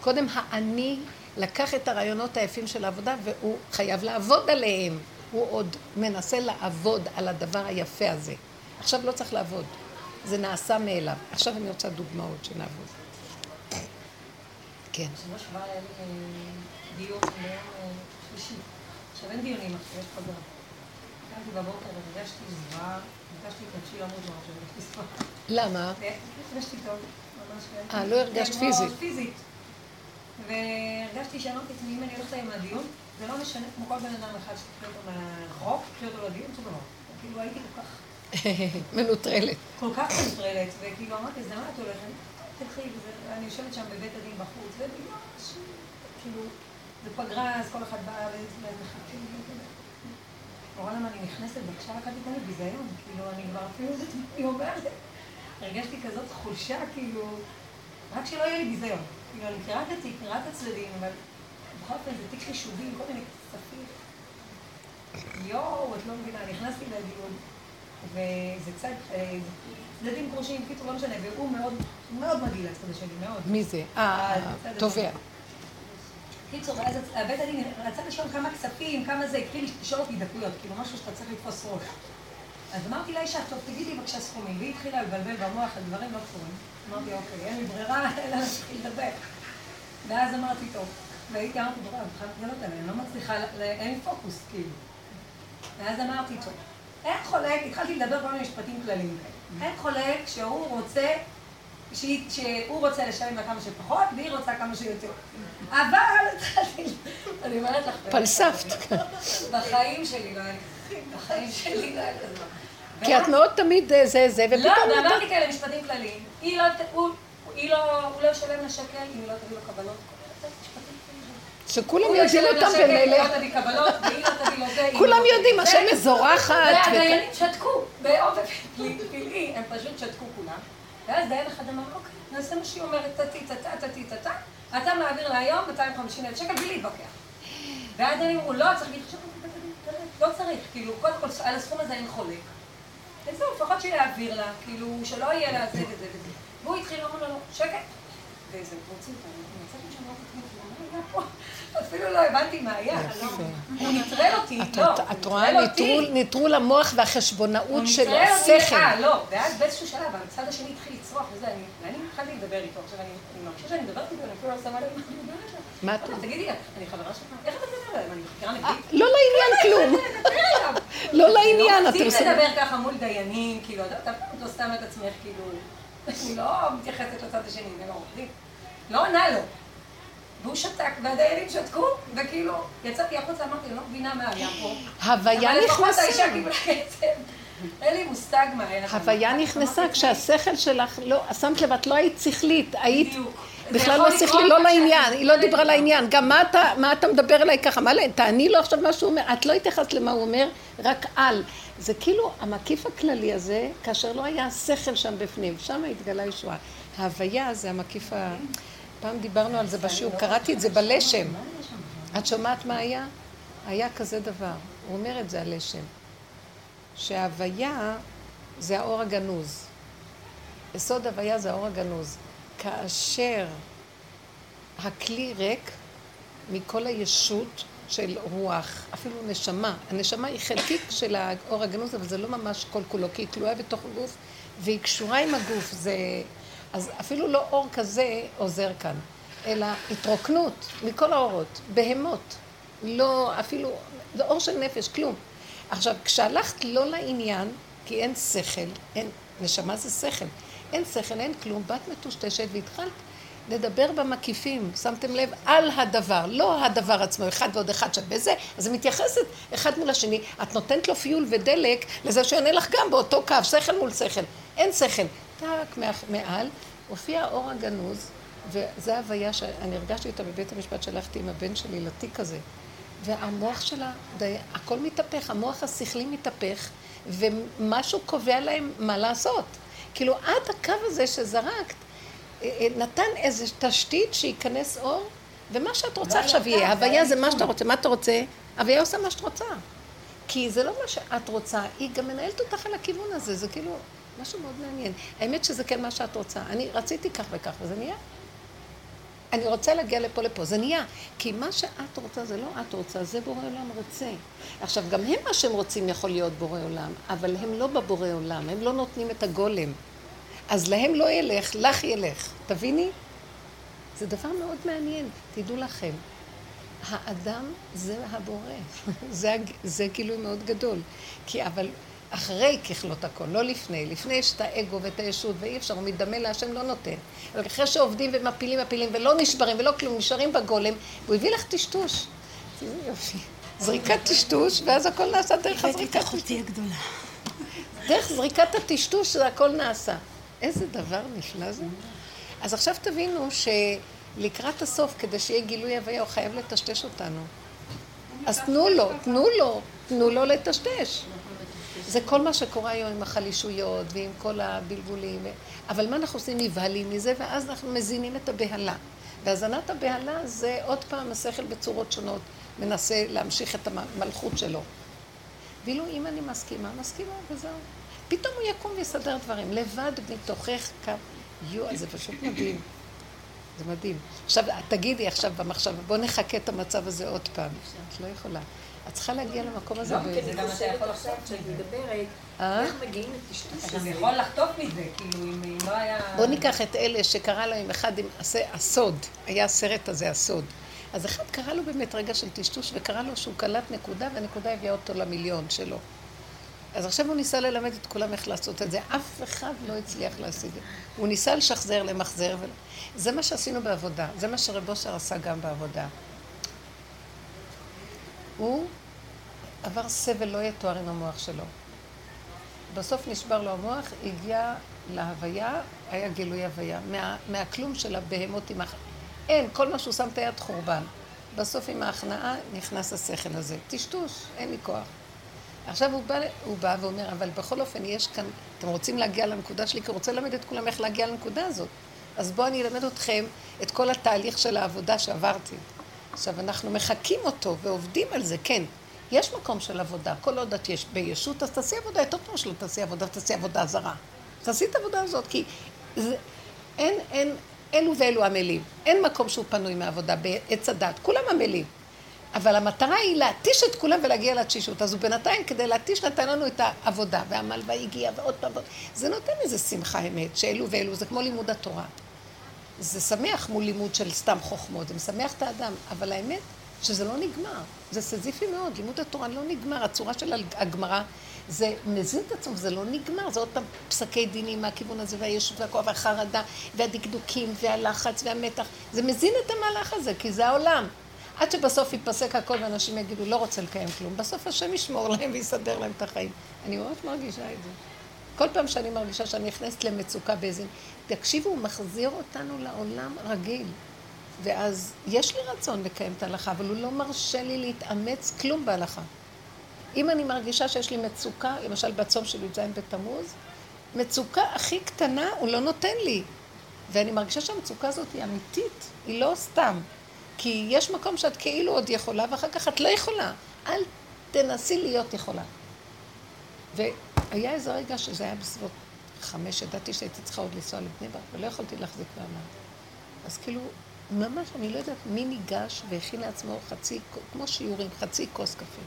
קודם האני לקח את הרעיונות היפים של העבודה, והוא חייב לעבוד עליהם. הוא עוד מנסה לעבוד על הדבר היפה הזה. עכשיו לא צריך לעבוד, זה נעשה מאליו. עכשיו אני רוצה דוגמאות שנעבוד. כן. עכשיו אין דיונים אחרי, יש פגרה. קמתי בבוקר והרגשתי זוועה, ביקשתי את נפשי למות ממש, הרגשתי זוועה. למה? הרגשתי טוב, ממש. כן. אה, לא הרגשת פיזית. פיזית. והרגשתי שאמרתי לעצמי, אם אני הולכת היום מהדיון, זה לא משנה כמו כל בן אדם אחד שתקחי אותו מהרחוב, תקחי אותו לדיון, שום דבר. כאילו הייתי כל כך, מנוטרלת. כל כך מנוטרלת, וכאילו אמרתי, אז למה את הולכת? תלכי, אני יושבת שם בבית הדין בחוץ, וממש, כאילו, זה פגרה, אז כל אחד בא ומחכה לי, נורא למה אני נכנסת, בבקשה רק אל תיתן לי ביזיון, כאילו, אני כבר אפילו יודעת מה אני אומרת. הרגשתי כזאת חולשה, כאילו, רק שלא יהיה לי ביזיון. כאילו, אני מכירה את התיק, מכירה את הצדדים, אבל בכל אופן זה תיק חישובי כל מיני כספים. יואו, את לא מבינה, נכנסתי לדיון, וזה קצת, אה, צדדים גרושים, קיצור, לא משנה, והוא מאוד, מאוד מגעיל הצד השני, מאוד. מי זה? אה, בסדר. תובע. קיצור, ואז הבית הדין רצה לשאול כמה כספים, כמה זה, התחיל לשאול אותי דקויות, כאילו משהו שאתה צריך לתפוס ראש. אז אמרתי לאישה, טוב, תגידי בבקשה סכומים, והיא התחילה לבלבל במוח על דברים לא קשורים. אמרתי, אוקיי, אין לי ברירה, אלא להתחיל לדבר. ואז אמרתי, טוב, והייתי, אמרתי, ברירה, אני בכלל לגלות עליה, אני לא מצליחה, אין לי פוקוס, כאילו. ואז אמרתי, טוב, אין חולק, התחלתי לדבר כל מיני משפטים כלליים. אין חולק שהוא רוצה, שהיא- שהוא רוצה לשלם לה כמה שפחות, והיא רוצה כמה שיותר. אבל התחלתי, אני אומרת לך, פלספת. בחיים שלי לא היה לי, בחיים שלי לא היה לי. כי את מאוד תמיד אה, זה זה, לא, ופתאום... ואמרתי כאלה משפטים כלליים. היא לא, הוא, היא לא, הוא לא ישלם לה שקל אם היא לא תביא לו קבלות. שכולם לא יודעים אותם במילא. לא לא כולם לא יודעים, השם. מזורחת. והדיינים שתקו, באופן פלאי, הם פשוט שתקו כולם. ואז דיין אחד אמר, אוקיי, נעשה מה שהיא אומרת, תתי, תתה, תתי, תתה, אתה מעביר לה היום 250 אלף שקל בלי להתווכח. ואז דיינים אמרו, לא, צריך להתחשב בבית הדין, תראה, לא צריך, כאילו, קודם כל, על הסכום הזה אין חולק. וזהו, לפחות שיעביר לה, כאילו, שלא יהיה לה זה וזה וזה. והוא התחיל לומר לנו, שקט. וזה, אותה, אני יצאתי שם לא כתבתי, אפילו לא הבנתי מה היה, יפה. הוא נטרל אותי, את לא, את רואה. נטרול- המוח והחשבונאות של נטרל אותי, השכל. אה, לא, ואז באיזשהו שלב, הצד השני התחיל לצרוח וזה, אני- ואני התחלתי לדבר איתו. עכשיו, אני אני מרגישה שאני מדברת איתו, אני אפילו לא שמה לב מה אני מדברת את- תגידי, אני חברה שלך? איך אתה מדבר עליהם? אני מחקירה אה, נגדית? לא לעניין כלום. דבר אליו. לא לעניין, לא אתם רוצים שמים. לדבר ככה מול דיינים, כאילו, אתה אתה לא שם את עצמך, כאילו, אני לא מתייחסת לצד השני, זה לא עורך דין. לא עונה לו. והוא שתק, והדיינים שתקו, וכאילו, יצאתי החוצה, אמרתי, אני לא מבינה מה היה פה. הוויה אבל לפחות נכנסה. האישה קיבלה כסף. אין לי מושג מה היה. הוויה נכנסה כשהשכל שלך, לא, שמת לב, את לא היית שכלית, היית. בכלל לא שכלי, לא לעניין, היא לא דיברה לעניין. גם מה אתה, מה אתה מדבר אליי ככה? מה, תעני לו עכשיו מה שהוא אומר. את לא התייחסת למה הוא אומר, רק על. זה כאילו המקיף הכללי הזה, כאשר לא היה השכל שם בפנים, שם התגלה ישועה. ההוויה זה המקיף ה... פעם דיברנו על זה בשיעור, קראתי את זה בלשם. את שומעת מה היה? היה כזה דבר, הוא אומר את זה הלשם, שההוויה זה האור הגנוז. יסוד הוויה זה האור הגנוז. כאשר הכלי ריק מכל הישות של רוח, אפילו נשמה. הנשמה היא חלקיק של האור הגנוז, אבל זה לא ממש כל כולו, כי היא תלויה בתוך הגוף, והיא קשורה עם הגוף. זה אז אפילו לא אור כזה עוזר כאן, אלא התרוקנות מכל האורות, בהמות, לא אפילו, זה אור של נפש, כלום. עכשיו, כשהלכת לא לעניין, כי אין שכל, אין, נשמה זה שכל, אין שכל, אין כלום, באת מטושטשת והתחלת לדבר במקיפים, שמתם לב, על הדבר, לא הדבר עצמו, אחד ועוד אחד שווה זה, אז היא מתייחסת אחד מול השני, את נותנת לו פיול ודלק לזה שיענה לך גם באותו קו, שכל מול שכל, אין שכל. טק מעל, הופיע האור הגנוז, וזו הוויה שאני הרגשתי אותה בבית המשפט, שהלכתי עם הבן שלי לתיק הזה. והמוח שלה, די, הכל מתהפך, המוח השכלי מתהפך, ומשהו קובע להם מה לעשות. כאילו, עד הקו הזה שזרקת, אה, אה, נתן איזו תשתית שייכנס אור, ומה שאת רוצה לא עכשיו יהיה. הוויה זה מה שאתה רוצה. מה אתה רוצה? הוויה עושה מה שאת רוצה. כי זה לא מה שאת רוצה, היא גם מנהלת אותך על הכיוון הזה, זה כאילו משהו מאוד מעניין. האמת שזה כן מה שאת רוצה. אני רציתי כך וכך, וזה נהיה. אני רוצה להגיע לפה לפה, זה נהיה. כי מה שאת רוצה זה לא את רוצה, זה בורא עולם רוצה. עכשיו, גם הם מה שהם רוצים יכול להיות בורא עולם, אבל הם לא בבורא עולם, הם לא נותנים את הגולם. אז להם לא ילך, לך ילך. תביני? זה דבר מאוד מעניין, תדעו לכם. האדם זה הבורא, זה, זה גילוי מאוד גדול. כי אבל אחרי ככלות הכל, לא לפני. לפני יש את האגו ואת הישות, ואי אפשר, הוא מתדמה להשם, לא נותן. אבל אחרי שעובדים ומפילים, מפילים, ולא נשברים ולא כלום, נשארים בגולם, הוא הביא לך טשטוש. יופי. זריקת טשטוש, ואז הכל נעשה דרך הזריקת טשטוש. אחותי הגדולה. דרך זריקת הטשטוש זה הכל נעשה. איזה דבר נפלא זה. אז עכשיו תבינו שלקראת הסוף, כדי שיהיה גילוי הוויה, הוא חייב לטשטש אותנו. אז תנו לו, תנו לו, תנו לו לטשטש. זה כל מה שקורה היום עם החלישויות ועם כל הבלבולים. אבל מה אנחנו עושים? נבהלים מזה, ואז אנחנו מזינים את הבהלה. והזנת הבהלה זה עוד פעם השכל בצורות שונות, מנסה להמשיך את המלכות שלו. ואילו אם אני מסכימה, מסכימה וזהו. פתאום הוא יקום ויסדר דברים, לבד מתוכך קו. יואו, זה פשוט מדהים. זה מדהים. עכשיו, תגידי עכשיו במחשבה, בוא נחכה את המצב הזה עוד פעם. את לא יכולה. את צריכה להגיע למקום הזה. לא, כי זה גם אתה יכול לחשוב כשאת מדברת, אה? איך מגיעים לטשטוש אתה יכול לחטוף מזה, כאילו, אם לא היה... בוא ניקח את אלה שקרא להם אחד עם הסוד, היה הסרט הזה, הסוד. אז אחד קרא לו באמת רגע של טשטוש, וקרא לו שהוא קלט נקודה, והנקודה הביאה אותו למיליון שלו. אז עכשיו הוא ניסה ללמד את כולם איך לעשות את זה. אף אחד לא הצליח להשיג את זה. הוא ניסה לשחזר, למחזר. ו... זה מה שעשינו בעבודה. זה מה שרב אושר עשה גם בעבודה. הוא עבר סבל לא יתואר עם המוח שלו. בסוף נשבר לו המוח, הגיע להוויה, היה גילוי הוויה. מה, מהכלום של הבהמות עם הח... אין, כל מה שהוא שם את היד חורבן. בסוף עם ההכנעה נכנס השכל הזה. טשטוש, אין לי כוח. עכשיו הוא בא, הוא בא ואומר, אבל בכל אופן יש כאן, אתם רוצים להגיע לנקודה שלי, כי הוא רוצה ללמד את כולם איך להגיע לנקודה הזאת. אז בואו אני אלמד אתכם את כל התהליך של העבודה שעברתי. עכשיו, אנחנו מחקים אותו ועובדים על זה, כן. יש מקום של עבודה. כל עוד את יש בישות, אז תעשי עבודה יותר טוב שלא תעשי עבודה, תעשי עבודה זרה. תעשי את העבודה הזאת, כי זה, אין, אין, אלו ואלו עמלים. אין מקום שהוא פנוי מעבודה בעץ הדת. כולם עמלים. אבל המטרה היא להתיש את כולם ולהגיע לתשישות. אז הוא בינתיים, כדי להתיש, נתן לנו את העבודה. והמלווה הגיע, ועוד פעם ועוד. זה נותן איזה שמחה אמת, שאלו ואלו, זה כמו לימוד התורה. זה שמח מול לימוד של סתם חוכמות, זה משמח את האדם, אבל האמת שזה לא נגמר. זה סזיפי מאוד, לימוד התורה לא נגמר, הצורה של הגמרא, זה מזין את עצמו, זה לא נגמר, זה עוד פעם פסקי דינים מהכיוון הזה, והישות והכוח והחרדה, והדקדוקים, והלחץ, והמתח, זה מזין את המהלך הזה, כי זה העולם. עד שבסוף ייפסק הכל ואנשים יגידו, לא רוצה לקיים כלום. בסוף השם ישמור להם ויסדר להם את החיים. אני ממש מרגישה את זה. כל פעם שאני מרגישה שאני נכנסת למצוקה באיזה... תקשיבו, הוא מחזיר אותנו לעולם רגיל. ואז יש לי רצון לקיים את ההלכה, אבל הוא לא מרשה לי להתאמץ כלום בהלכה. אם אני מרגישה שיש לי מצוקה, למשל בצום של י"ז בתמוז, מצוקה הכי קטנה הוא לא נותן לי. ואני מרגישה שהמצוקה הזאת היא אמיתית, היא לא סתם. כי יש מקום שאת כאילו עוד יכולה, ואחר כך את לא יכולה. אל תנסי להיות יכולה. והיה איזה רגע שזה היה בסביבות חמש, ידעתי שהייתי צריכה עוד לנסוע לבני ברק, ולא יכולתי להחזיק מעמד. אז כאילו, ממש, אני לא יודעת מי ניגש והכין לעצמו חצי, כמו שיעורים, חצי כוס קפה.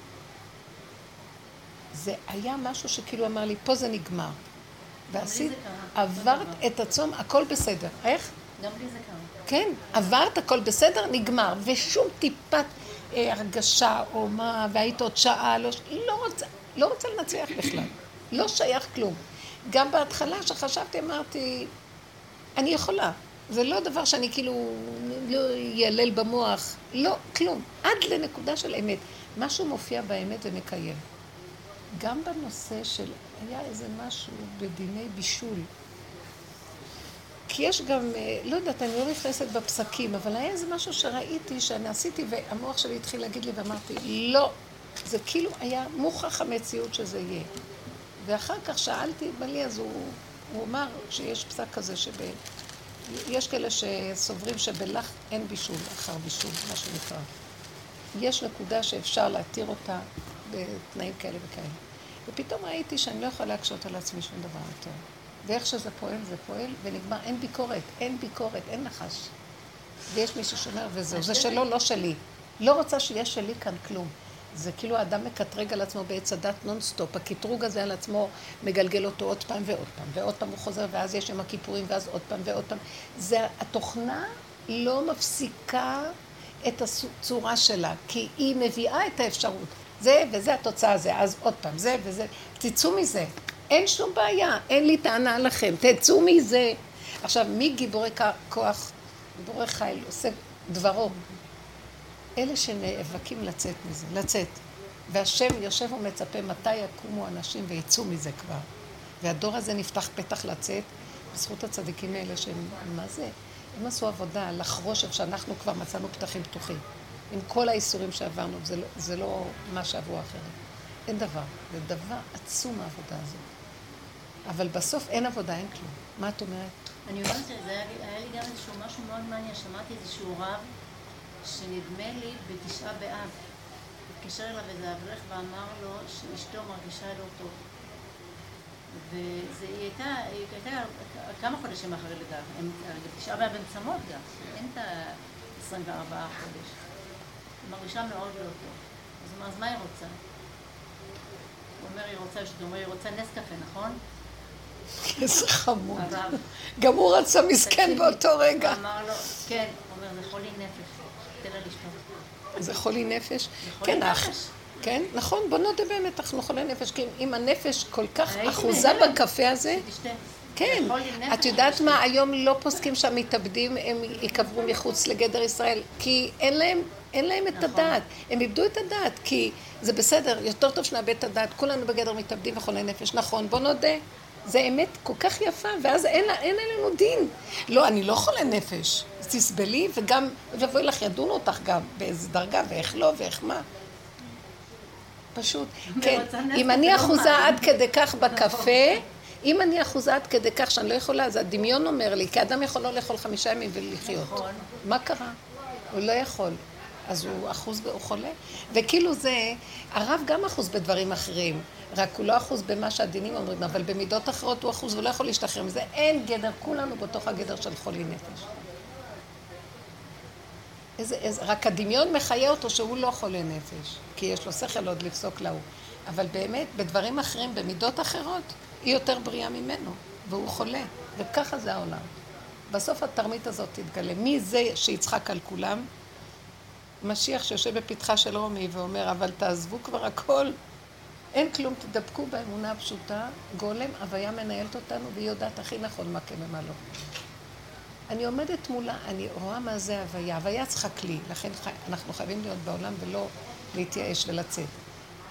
זה היה משהו שכאילו אמר לי, פה זה נגמר. ועשית. עברת את הצום, הכל בסדר. איך? גם לי זה קרה. כן, עברת, הכל בסדר, נגמר. ושום טיפת אה, הרגשה או מה, והיית עוד שעה, לא, לא רוצה, לא רוצה לנצח בכלל. לא שייך כלום. גם בהתחלה שחשבתי, אמרתי, אני יכולה. זה לא דבר שאני כאילו לא יעלל במוח. לא, כלום. עד לנקודה של אמת. משהו מופיע באמת ומקיים. גם בנושא של, היה איזה משהו בדיני בישול. כי יש גם, אה, לא יודעת, אני לא נכנסת בפסקים, אבל היה איזה משהו שראיתי, שאני עשיתי, והמוח שלי התחיל להגיד לי, ואמרתי, לא. זה כאילו היה מוכח המציאות שזה יהיה. ואחר כך שאלתי את בעלי, אז הוא, הוא אמר שיש פסק כזה שב... יש כאלה שסוברים שבלח אין בישול אחר בישול, מה שנקרא. יש נקודה שאפשר להתיר אותה בתנאים כאלה וכאלה. ופתאום ראיתי שאני לא יכולה להקשות על עצמי שום דבר יותר. ואיך שזה פועל, זה פועל, ונגמר, אין ביקורת, אין ביקורת, אין נחש. ויש מישהו שאומר, וזהו, זה שלו, לא שלי. לא רוצה שיהיה שלי כאן כלום. זה כאילו האדם מקטרג על עצמו בעץ הדת נונסטופ. הקטרוג הזה על עצמו מגלגל אותו עוד פעם ועוד פעם, ועוד פעם הוא חוזר, ואז יש יום הכיפורים, ואז עוד פעם ועוד פעם. זה, התוכנה לא מפסיקה את הצורה שלה, כי היא מביאה את האפשרות. זה וזה התוצאה הזה, אז עוד פעם, זה וזה. תצאו מזה. אין שום בעיה, אין לי טענה לכם, תצאו מזה. עכשיו, מי גיבורי כוח, גיבורי חיל, עושה דברו? אלה שנאבקים לצאת מזה, לצאת. והשם יושב ומצפה מתי יקומו אנשים ויצאו מזה כבר. והדור הזה נפתח פתח לצאת, בזכות הצדיקים האלה שהם, מה זה? הם עשו עבודה לחרוש איפה שאנחנו כבר מצאנו פתחים פתוחים. עם כל האיסורים שעברנו, זה לא, זה לא מה שעברו אחרים. אין דבר. זה דבר עצום העבודה הזאת. אבל בסוף אין עבודה, אין כלום. מה את אומרת? אני אומרת שזה היה היה לי גם איזשהו משהו מאוד מעניין, שמעתי איזשהו רב, שנדמה לי בתשעה באב. התקשר אליו איזה אברך ואמר לו שאשתו מרגישה לא טוב. והיא הייתה, היא הייתה כמה חודשים אחרי לידה, בתשעה באב הן צמות גם, אין את ה-24 חודש. היא מרגישה מאוד לא טוב. אז הוא אמר, אז מה היא רוצה? הוא אומר, היא רוצה, הוא אומר, היא רוצה נס קפה, נכון? איזה חמוד. גם הוא רצה מסכן באותו רגע. אמר לו, כן, הוא אומר, זה חולי נפש, תן לה לשתות. זה חולי נפש? כן, אח. כן, נכון, בוא נודה באמת, אנחנו חולי נפש, כי אם הנפש כל כך אחוזה. בקפה הזה. כן. את יודעת. מה, היום לא פוסקים שהמתאבדים הם ייקברו מחוץ לגדר ישראל, כי אין להם, אין להם את נכון. הדעת. הם איבדו את הדעת, כי זה בסדר, יותר טוב שנאבד את הדעת, כולנו בגדר מתאבדים וחולי נפש, נכון, בוא נודה. זה אמת כל כך יפה, ואז אין, אין עלינו דין. לא, אני לא חולה נפש. אז תסבלי, וגם, ויבואי לך, ידונו אותך גם, באיזה דרגה, ואיך לא, ואיך מה. פשוט. כן, אם אני ולא אחוזה. עד כדי כך בקפה, אם אני אחוזה עד כדי כך שאני לא יכולה, אז הדמיון אומר לי, כי אדם יכול לא לאכול חמישה ימים ולחיות. נכון. מה קרה? הוא לא יכול. אז הוא אחוז, הוא חולה. וכאילו זה, הרב גם אחוז בדברים אחרים, רק הוא לא אחוז במה שהדינים אומרים, אבל במידות אחרות הוא אחוז ולא יכול להשתחרר מזה. אין גדר, כולנו בתוך הגדר של חולי נפש. איזה, איזה, רק הדמיון מחיה אותו שהוא לא חולה נפש, כי יש לו שכל עוד לפסוק להוא. אבל באמת, בדברים אחרים, במידות אחרות, היא יותר בריאה ממנו, והוא חולה, וככה זה העולם. בסוף התרמית הזאת תתגלה. מי זה שיצחק על כולם? משיח שיושב בפתחה של רומי ואומר, אבל תעזבו כבר הכל. אין כלום, תדבקו באמונה הפשוטה, גולם, הוויה מנהלת אותנו והיא יודעת הכי נכון מה כן ומה לא. אני עומדת מולה, אני רואה מה זה הוויה. הוויה צריכה כלי, לכן אנחנו חייבים להיות בעולם ולא להתייאש ולצאת.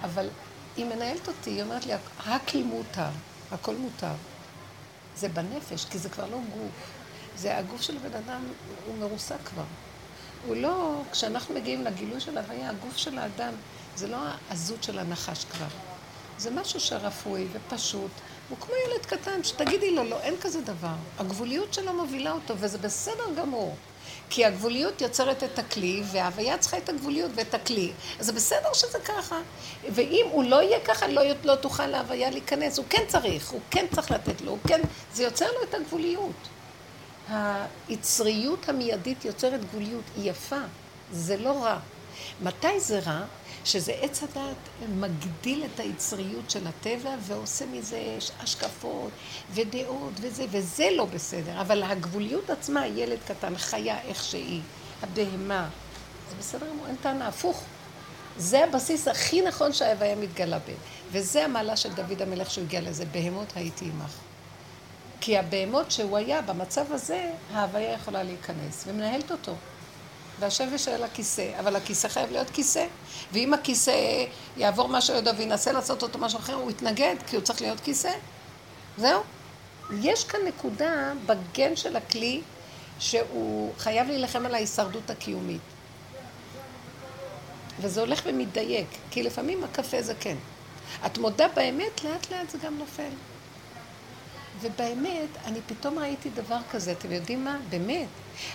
אבל היא מנהלת אותי, היא אומרת לי, הכלי מותר, הכל מותר. זה בנפש, כי זה כבר לא גוף. זה הגוף של הבן אדם, הוא מרוסק כבר. הוא לא, כשאנחנו מגיעים לגילוי של הוויה, הגוף של האדם, זה לא העזות של הנחש כבר. זה משהו שרפוי ופשוט. הוא כמו ילד קטן, שתגידי לו, לא, אין כזה דבר. הגבוליות שלו מובילה אותו, וזה בסדר גמור. כי הגבוליות יוצרת את הכלי, וההוויה צריכה את הגבוליות ואת הכלי. אז זה בסדר שזה ככה. ואם הוא לא יהיה ככה, לא, לא תוכל להוויה להיכנס. הוא כן צריך, הוא כן צריך לתת לו, הוא כן... זה יוצר לו את הגבוליות. היצריות המיידית יוצרת גבוליות, היא יפה, זה לא רע. מתי זה רע? שזה עץ הדעת מגדיל את היצריות של הטבע ועושה מזה השקפות ודעות וזה, וזה לא בסדר. אבל הגבוליות עצמה, ילד קטן, חיה איך שהיא, הבהמה, זה בסדר גמור, אין טענה, הפוך. זה הבסיס הכי נכון שההוויה מתגלה בין. וזה המעלה של דוד המלך שהוא הגיע לזה, בהמות הייתי עמך. כי הבהמות שהוא היה, במצב הזה, ההוויה יכולה להיכנס ומנהלת אותו. והשבש של הכיסא, אבל הכיסא חייב להיות כיסא. ואם הכיסא יעבור משהו לידו וינסה לעשות אותו משהו אחר, הוא יתנגד, כי הוא צריך להיות כיסא. זהו. יש כאן נקודה בגן של הכלי שהוא חייב להילחם על ההישרדות הקיומית. וזה הולך ומתדייק, כי לפעמים הקפה זה כן. את מודה באמת, לאט לאט זה גם נופל. ובאמת, אני פתאום ראיתי דבר כזה, אתם יודעים מה? באמת.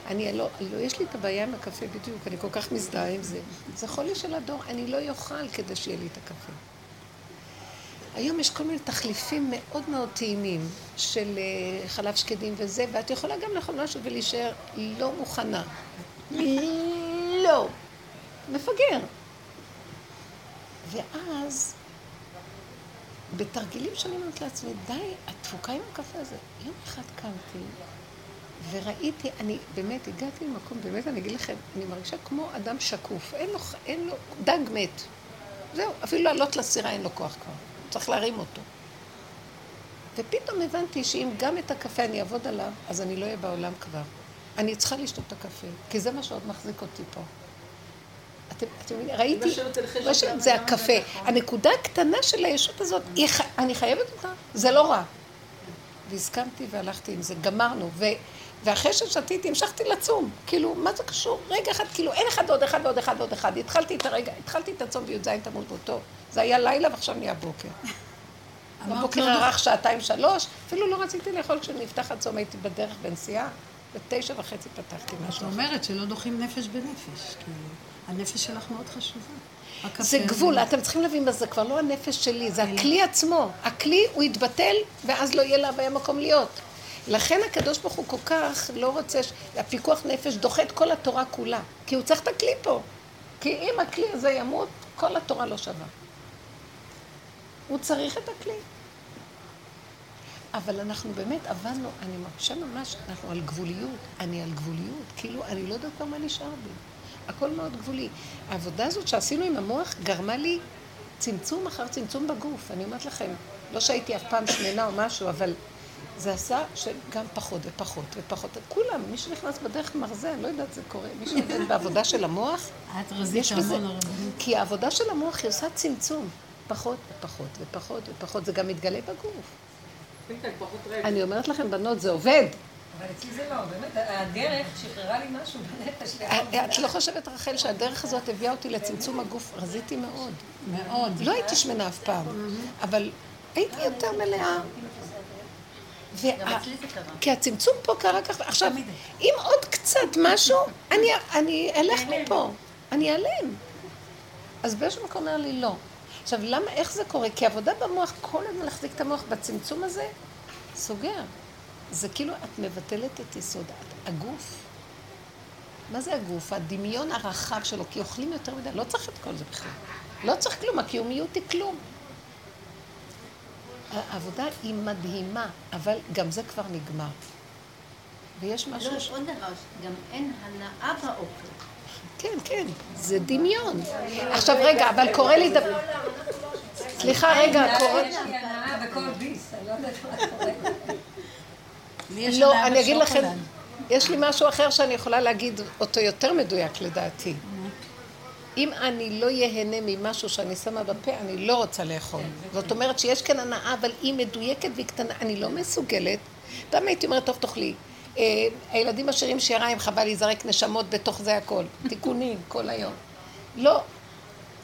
אני לא, לא, יש לי את הבעיה עם הקפה בדיוק, אני כל כך מזדהה עם זה. זה חולי של הדור, אני לא אוכל כדי שיהיה לי את הקפה. היום יש כל מיני תחליפים מאוד מאוד טעימים של אה, חלב שקדים וזה, ואת יכולה גם לאכול משהו ולהישאר לא מוכנה. לא. מפגר. ואז בתרגילים שאני אומרת לעצמי, די, התפוקה עם הקפה הזה. יום אחד קמתי וראיתי, אני באמת הגעתי למקום, באמת אני אגיד לכם, אני מרגישה כמו אדם שקוף, אין לו, אין לו, דג מת. זהו, אפילו לעלות לסירה אין לו כוח כבר, צריך להרים אותו. ופתאום הבנתי שאם גם את הקפה אני אעבוד עליו, אז אני לא אהיה בעולם כבר. אני צריכה לשתות את הקפה, כי זה מה שעוד מחזיק אותי פה. אתם מבינים? ראיתי, לא זה הקפה. הנקודה הקטנה של הישות הזאת, אני חייבת אותה, זה לא רע. והסכמתי והלכתי עם זה, גמרנו. ואחרי ששתיתי, המשכתי לצום. כאילו, מה זה קשור? רגע אחד, כאילו, אין אחד עוד אחד ועוד אחד ועוד אחד. התחלתי את הרגע, התחלתי את הצום בי"ז תמוז באותו. זה היה לילה ועכשיו נהיה בוקר. בבוקר ארך שעתיים שלוש, אפילו לא רציתי לאכול כשנפתח הצום, הייתי בדרך בנסיעה, בתשע וחצי פתחתי משהו. את אומרת שלא דוחים נפש בנפש, כאילו. הנפש שלך מאוד חשובה. זה גבול, אתם צריכים להבין מה זה כבר לא הנפש שלי, זה הכלי עצמו. הכלי הוא יתבטל, ואז לא יהיה להוויה מקום להיות. לכן הקדוש ברוך הוא כל כך לא רוצה, הפיקוח נפש דוחה את כל התורה כולה, כי הוא צריך את הכלי פה. כי אם הכלי הזה ימות, כל התורה לא שווה. הוא צריך את הכלי. אבל אנחנו באמת עבדנו, אני מרגישה ממש, אנחנו על גבוליות, אני על גבוליות, כאילו אני לא יודעת כבר מה נשאר לי. הכל מאוד גבולי. העבודה הזאת שעשינו עם המוח גרמה לי צמצום אחר צמצום בגוף. אני אומרת לכם, לא שהייתי אף פעם שמנה או משהו, אבל זה עשה שגם פחות ופחות ופחות. כולם, מי שנכנס בדרך מרזה, אני לא יודעת, זה קורה. מי שעובד בעבודה של המוח, את רזית המון הרבנים. כי העבודה של המוח היא עושה צמצום. פחות ופחות ופחות ופחות. זה גם מתגלה בגוף. אני אומרת לכם, בנות, זה עובד. אבל אצלי זה לא, באמת, הדרך שחררה לי משהו בנפש. את לא חושבת, רחל, שהדרך הזאת הביאה אותי לצמצום הגוף? רזיתי מאוד. מאוד. לא הייתי שמנה אף פעם, אבל הייתי יותר מלאה. כי הצמצום פה קרה ככה. עכשיו, אם עוד קצת משהו, אני אלך מפה, אני אעלם. אז באיזשהו מקום אומר לי, לא. עכשיו, למה, איך זה קורה? כי עבודה במוח, כל הזמן להחזיק את המוח בצמצום הזה, סוגר. זה כאילו את מבטלת את יסוד הגוף. מה זה הגוף? הדמיון הרחב שלו, כי אוכלים יותר מדי, לא צריך את כל זה בכלל. לא צריך כלום, הקיומיות היא כלום. העבודה היא מדהימה, אבל גם זה כבר נגמר. ויש משהו... לא, עוד דבר, גם אין הנאה באוכל. כן, כן, זה דמיון. עכשיו רגע, אבל קורה לי דבר... סליחה, רגע, קורה... יש לי הנאה בכל ביס, אני לא יודעת מה קורה. לא, אני אגיד לכם, יש לי משהו אחר שאני יכולה להגיד אותו יותר מדויק לדעתי. אם אני לא ייהנה ממשהו שאני שמה בפה, אני לא רוצה לאכול. זאת אומרת שיש כאן הנאה, אבל היא מדויקת והיא קטנה, אני לא מסוגלת. פעם הייתי אומרת, טוב, תאכלי. אה, הילדים משאירים שיריים, חבל להיזרק נשמות בתוך זה הכל. תיקונים כל היום. לא,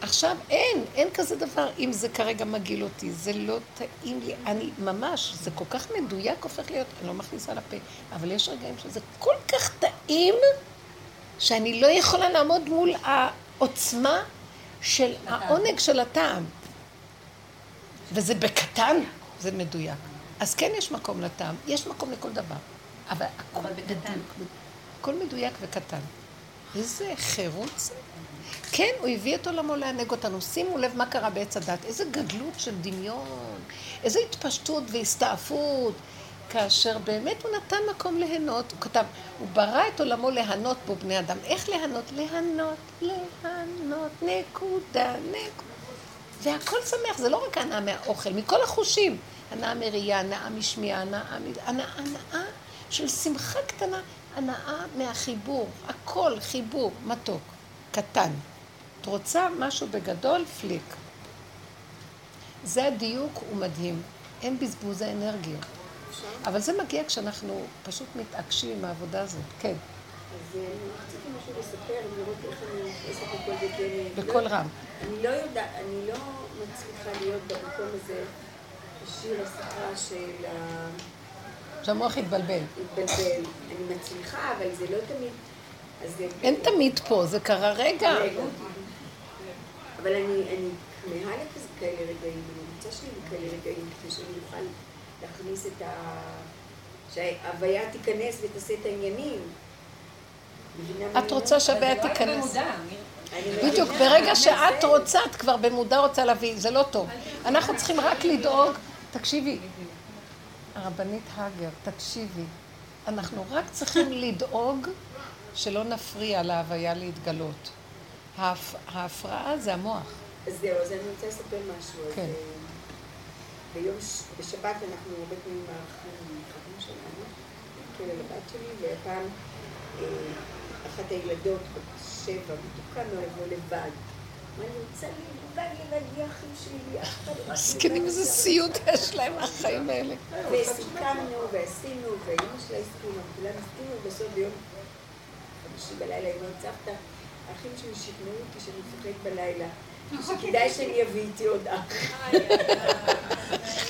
עכשיו אין, אין כזה דבר, אם זה כרגע מגעיל אותי, זה לא טעים לי, אני ממש, זה כל כך מדויק הופך להיות, אני לא מכניסה לפה, אבל יש רגעים שזה כל כך טעים, שאני לא יכולה לעמוד מול העוצמה של העונג של הטעם. וזה בקטן, זה מדויק. אז כן יש מקום לטעם, יש מקום לכל דבר. אבל הכל בקטן. הכל מדויק וקטן. איזה חירות זה. כן, הוא הביא את עולמו לענג אותנו. שימו לב מה קרה בעץ הדת. איזה גדלות של דמיון, איזה התפשטות והסתעפות. כאשר באמת הוא נתן מקום ליהנות, הוא כתב, הוא ברא את עולמו ליהנות בו בני אדם. איך ליהנות? ליהנות, ליהנות, נקודה, נקודה. והכל שמח, זה לא רק הנאה מהאוכל, מכל החושים. הנאה מראייה, הנאה משמיעה, הנאה, הנאה, הנאה של שמחה קטנה, הנאה מהחיבור, הכל חיבור, מתוק, קטן. את רוצה משהו בגדול, פליק. זה הדיוק, הוא מדהים. אין בזבוז האנרגיות. אבל זה מגיע כשאנחנו פשוט מתעקשים עם העבודה הזאת. כן. אז אה, רציתי משהו לספר, לראות איך אני נכנסת לכל זה, אני... בקול לא- רם. אני לא יודעת, אני לא מצליחה להיות במקום הזה, השיר השפה של ה... שהמוח יתבלבל. התבלבל. אני מצליחה, אבל זה לא תמיד... אין תמיד פה, זה קרה רגע. רגע. אבל אני, אני כמהה לכזה כאלה רגעים, אני רוצה שיהיו לי כאלה רגעים, כדי שאני אוכל להכניס את ה... שההוויה תיכנס ותעשה את העניינים. את רוצה? שהבעיה לא תיכנס. בדיוק, ברגע שאת. רוצה, את כבר במודע רוצה להביא, זה לא טוב. אנחנו צריכים רק לדאוג, תקשיבי, הרבנית הגר, תקשיבי, אנחנו רק צריכים לדאוג שלא נפריע להוויה להתגלות. ההפ... ההפרעה זה המוח. אז זהו, אז אני רוצה לספר משהו. כן. אה, ביום, ש- בשבת אנחנו הרבה פעמים מארחים חברים שלנו, על הבת שלי, והפעם אה, אחת הילדות, בת שבע, מתוקה מאוד, לבד. ואני רוצה לבד בלי אחים שלי, אף אחד לא... מסכנים, איזה סיוט יש להם מהחיים האלה. וסיכמנו ועשינו, ואימא שלה הסכימה, כולם הסכימו, ובסוף ביום חמישי בלילה היא אומרת, סבתא, האחים שלי שכנעו אותי שאני מפחד בלילה, שכדאי שאני אביא איתי עוד אח.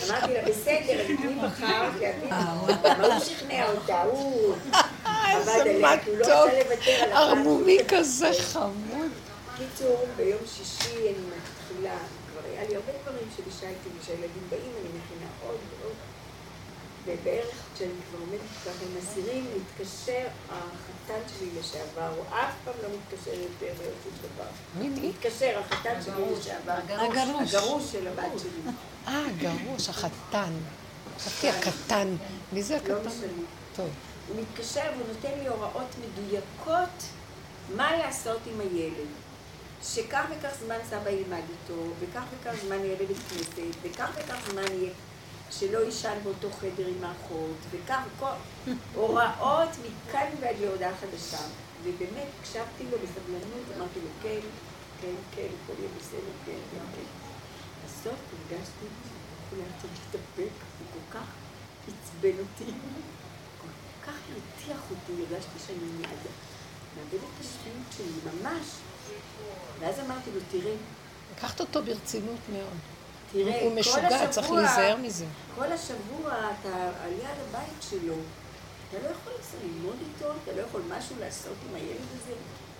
אמרתי לה, בסדר, אז מי בחר? כי מה הוא שכנע אותה? הוא איזה עבד עליה, כי הוא לא מתוק, רצה לוותר על. ערמומי כזה חמוד. קיצור, ביום שישי אני מתחילה, כבר היה לי הרבה דברים שבישלתי, וכשהילדים באים אני מכינה עוד ועוד. ובערך כשאני כבר עומדת ככה עם אסירים, מתקשר החתן שלי לשעבר, הוא אף פעם לא מתקשר יותר בשום דבר. מי מי? מתקשר החתן שלי לשעבר, הגרוש. הגרוש של הבת שלי. אה, גרוש, החתן. חשבתי הקטן. מי זה לא הקטן? משנה. טוב. הוא מתקשר והוא נותן לי הוראות מדויקות מה לעשות עם הילד. שכך וכך זמן סבא ילמד איתו, וכך וכך זמן יהיה בבית כנסת, וכך וכך זמן יהיה שלא יישן באותו חדר עם האחות, וכך וכל... הוראות מכאן ועד להודעה חדשה. ובאמת, הקשבתי לו בסבלנות, אמרתי לו, כן, כן, כן, הכל יהיה בסדר, כן, כן, כן. בסוף הרגשתי שאולי צריך להתאפק, הוא כל כך עצבן אותי. כל כך הרתיח אותי, הרגשתי שאני מיד מאבדת את השפיות שלי, ממש. ואז אמרתי לו, תראה, לקחת אותו ברצינות מאוד. תראה, הוא כל משוגע, צריך השבוע- להיזהר מזה. כל השבוע אתה על יד הבית שלו, אתה לא יכול ללמוד איתו, אתה לא יכול משהו לעשות עם הילד הזה.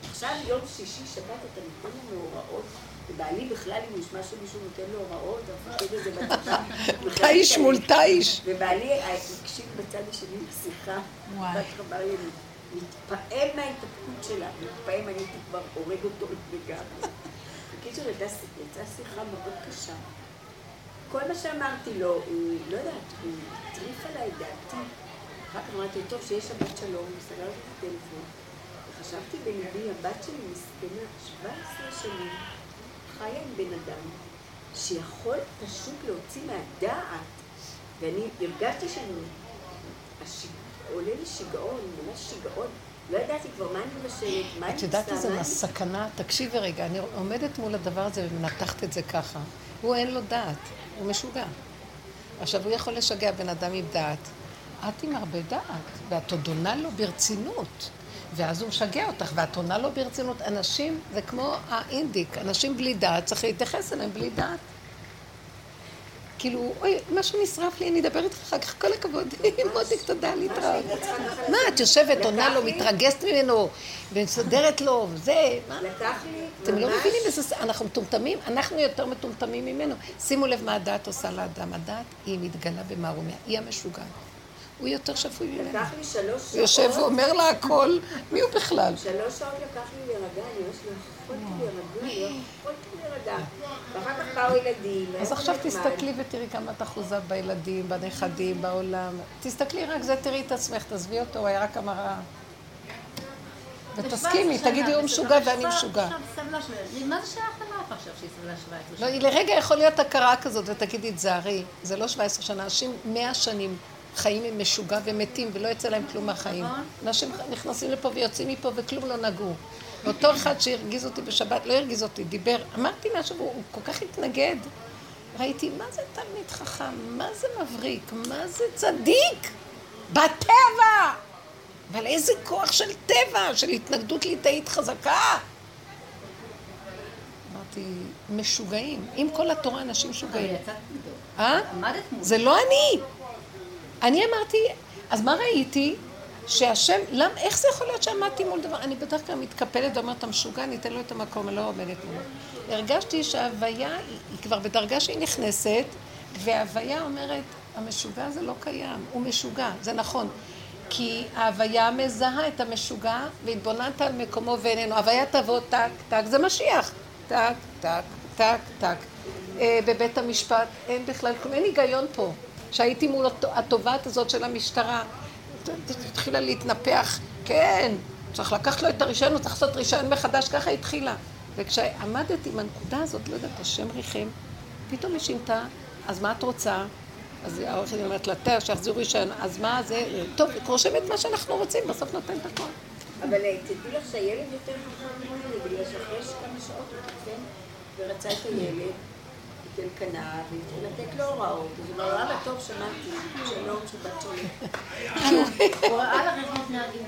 עכשיו יום שישי, שבת, אתה נותן לנו הוראות, ובעלי בכלל, אם ישמע שמישהו נותן לו הוראות, המפקד הזה בצבא, בכלל תיש מתעלם. מול תיש. ובעלי אה, הקשיב בצד השני וואי. רק אמר לי, מתפעם מההתאפקות שלה, מתפעם, אני הייתי כבר הורג אותו לגמרי. בקיצור, יצאה שיחה מאוד קשה. כל מה שאמרתי לו, הוא, לא יודעת, הוא הטריף עליי דעתי. אחר כך אמרתי, טוב, שיש שבת שלום, וסגרתי את הטלפון. וחשבתי בליבי, הבת שלי מסכנה, 17 שנים, חיה עם בן אדם, שיכול פשוט להוציא מהדעת. ואני הרגשתי שאני, השיג... עולה לי שיגעון, ממש שיגעון. לא ידעתי כבר מה אני מבשלת, מה אני את יודעת עושה, איזה. סכנה? תקשיבי רגע, אני עומדת מול הדבר הזה ומנתחת את זה ככה. הוא אין לו דעת, הוא משוגע. עכשיו, הוא יכול לשגע בן אדם עם דעת. את עם הרבה דעת, ואת עוד עונה לו ברצינות. ואז הוא משגע אותך, ואת עונה לו ברצינות. אנשים, זה כמו האינדיק, אנשים בלי דעת, צריך להתייחס אליהם בלי דעת. כאילו, אוי, משהו נשרף לי, אני אדבר איתך אחר כך, כל הכבוד, מותק, תודה, להתראות. מה, את יושבת, עונה לו, מתרגשת ממנו, ומסדרת לו, וזה, מה? אתם לא מבינים איזה... אנחנו מטומטמים, אנחנו יותר מטומטמים ממנו. שימו לב מה הדעת עושה לאדם. הדעת היא מתגלה במערומיה, היא המשוגעת. הוא יותר שפוי ממני. לקח לי שלוש שעות. יושב ואומר לה הכל, מי הוא בכלל? שלוש שעות לקח לי להירגע, אני ממש לא לא. אז עכשיו. תסתכלי ותראי כמה את אחוזה בילדים, בנכדים, בעולם. תסתכלי רק זה, תראי את עצמך, תעזבי אותו, הוא היה רק המראה. ותסכימי, תגידי הוא משוגע ואני משוגע. מה זה שייך למלאך עכשיו שהיא סבלה 17 לא, שנה? היא לרגע יכול להיות הכרה כזאת, ותגידי, תזהרי, זה לא 17 שנה, אנשים 100 שנים חיים עם משוגע ומתים, ולא יוצא להם כלום מהחיים. נכון. אנשים נכנסים לפה ויוצאים מפה וכלום לא נגעו. ואותו אחד שהרגיז אותי בשבת, לא הרגיז אותי, דיבר, אמרתי משהו, הוא כל כך התנגד. ראיתי, מה זה תלמיד חכם? מה זה מבריק? מה זה צדיק? בטבע! אבל איזה כוח של טבע, של התנגדות ליטאית חזקה. אמרתי, משוגעים. עם כל התורה אנשים משוגעים. אה? זה לא אני. אני אמרתי, אז מה ראיתי? שהשם, למה, איך זה יכול להיות שעמדתי מול דבר? אני בדרך כלל מתקפלת ואומרת, אתה משוגע, אני אתן לו את המקום, אני לא עומדת מולו. הרגשתי שההוויה, היא, כבר בדרגה שהיא נכנסת, וההוויה אומרת, המשוגע זה לא קיים, הוא משוגע, זה נכון. כי ההוויה מזהה את המשוגע, והתבוננת על מקומו ואיננו. ההוויה תבוא טק, טק, זה משיח. טק, טק, טק, טק. אה, בבית המשפט אין בכלל אין היגיון פה. שהייתי מול הת- התובעת הזאת של המשטרה, התחילה להתנפח, כן, צריך לקחת לו את הרישיון, הוא צריך לעשות רישיון מחדש, ככה התחילה. וכשעמדתי עם הנקודה הזאת, לא יודעת, השם ריחם, פתאום היא שינתה, אז מה את רוצה? אז העורכת אומרת לה, תראה, שיחזירו רישיון, אז מה זה? טוב, היא רושמת מה שאנחנו רוצים, בסוף נותן את הכל. אבל תדעי לך שהילד יותר חכם ממני, בגלל שאחרי כמה שעות הוא התחתן ורצה את הילד, את אלקנה, והתחיל לתת לו הוראות. אז הוא אמר, אבא, טוב, שמעתי, שלום, שבת שלום. הוא ראה איך מתנהגים.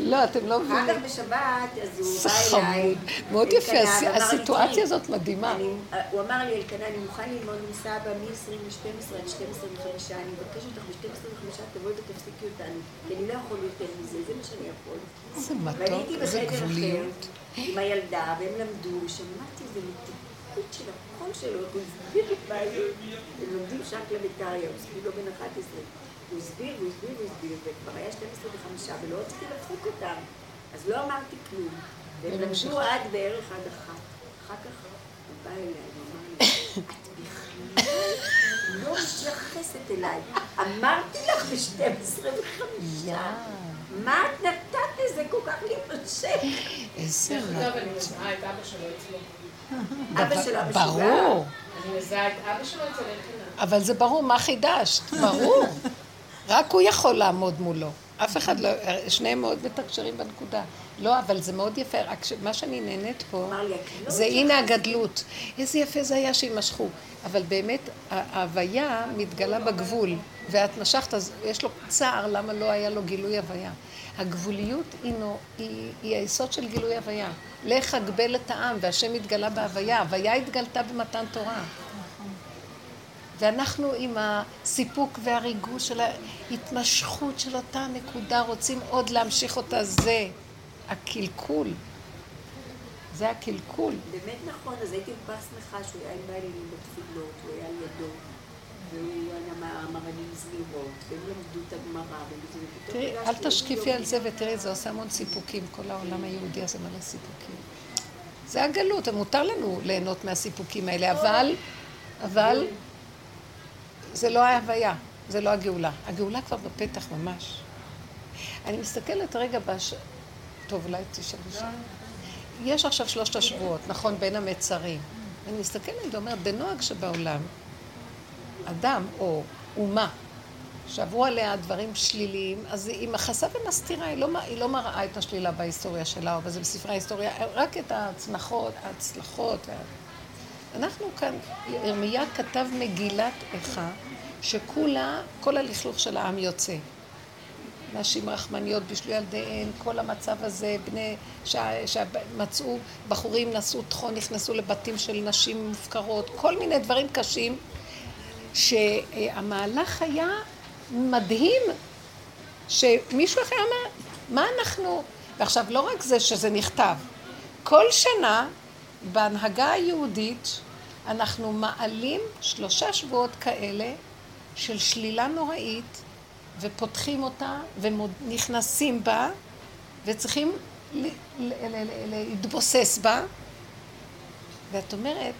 לא, אתם לא אחר מבינים. כך בשבת, אז הוא זה בא אליי. חמוד. מאוד יפה, לי, הסיטואציה "תראי, הזאת מדהימה. הוא אמר לי, אלקנה, אני מוכן ללמוד עם סבא מ-20 ל-12 עד 12 וחמישה, אני מבקש אותך ב-12 וחמישה, תבואי ותפסיקי אותנו, כי אני לא יכול יותר מזה, זה מה שאני יכול. ואני מתוק, הייתי איזה בחדר אחר, גבוליות. עם הילדה, והם למדו, שמעתי איזה מתיקות של הקול שלו, הוא הסביר לי מה זה. הם לומדים שקלא וטריא, הוא הסביר לו בן 11. הוא הסביר, הוא הסביר, הוא הסביר, וכבר היה 12 וחמישה, ולא רציתי להפסיק אותם. אז לא אמרתי כלום. והם הם למדו. עד בערך עד אחת. אחר כך הוא בא אליי ואמר לי, את בכלל לא מתייחסת אליי. אמרתי לך ב-12 וחמישה. מה את נתת לזה כל כך להתנשק? איזה מזהה את אבא שלו אצלו. אבא שלו המשוגע. ברור. אני מזהה את אבא שלו אצל אלקנה. אבל זה ברור, מה חידשת? ברור. רק הוא יכול לעמוד מולו. אף אחד לא, שניהם מאוד מתקשרים בנקודה. לא, אבל זה מאוד יפה, רק מה שאני נהנית פה, אמר לי, "את לא זה הנה הגדלות. איזה יפה זה היה שימשכו. אבל באמת, ההוויה מתגלה בגבול, ואת משכת, אז יש לו צער למה לא היה לו גילוי הוויה. הגבוליות היא, היא, היא היסוד של גילוי הוויה. לך אגבל את העם, והשם התגלה בהוויה. הוויה התגלתה במתן תורה. ואנחנו עם הסיפוק והריגוש של ההתמשכות של אותה נקודה, רוצים עוד להמשיך אותה, זה הקלקול. זה הקלקול. באמת נכון, אז הייתי כך שמחה שהוא היה בא אלינו בתפילות, הוא היה לידו, והוא היה מהמרנים זמירות, והם למדו את הגמרא, וזה, ופתאום תראי, אל תשקיפי על זה ותראי, זה עושה המון סיפוקים. כל העולם היהודי הזה מלא סיפוקים. זה הגלות, ומותר לנו ליהנות מהסיפוקים האלה, אבל, אבל, זה לא ההוויה, זה לא הגאולה. הגאולה כבר בפתח ממש. אני מסתכלת רגע בש... טוב, אולי תשאלי שם. יש עכשיו שלושת השבועות, נכון, בין המצרים. אני מסתכלת ואומרת, בנוהג שבעולם, אדם או אומה שעברו עליה דברים שליליים, אז היא מכסה ומסתירה, היא לא, היא לא מראה את השלילה בהיסטוריה שלה, אבל זה בספרי ההיסטוריה, רק את ההצלחות, ההצלחות. אנחנו כאן, ירמיה כתב מגילת איכה, שכולה, כל הלכלוך של העם יוצא. נשים רחמניות בישלו ילדיהן, כל המצב הזה, בני, שמצאו, בחורים נשאו טחון, נכנסו לבתים של נשים מופקרות, כל מיני דברים קשים, שהמהלך היה מדהים, שמישהו אחר אמר, מה אנחנו... ועכשיו, לא רק זה שזה נכתב, כל שנה בהנהגה היהודית אנחנו מעלים שלושה שבועות כאלה של שלילה נוראית, ופותחים אותה, ונכנסים בה, וצריכים להתבוסס בה. ואת אומרת,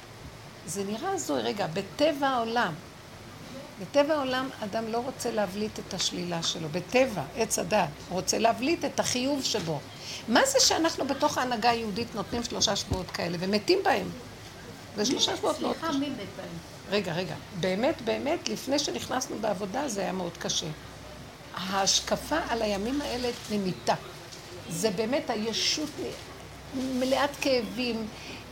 זה נראה הזוי, רגע, בטבע העולם, בטבע העולם אדם לא רוצה להבליט את השלילה שלו, בטבע, עץ הדת, הוא רוצה להבליט את החיוב שבו. מה זה שאנחנו בתוך ההנהגה היהודית נותנים שלושה שבועות כאלה ומתים בהם? ושלושה שבועות מאוד סליחה, קשה. מי בית בהם? רגע, רגע, באמת, באמת, לפני שנכנסנו בעבודה זה היה מאוד קשה. ההשקפה על הימים האלה ממיתה. זה באמת הישות מלאת כאבים,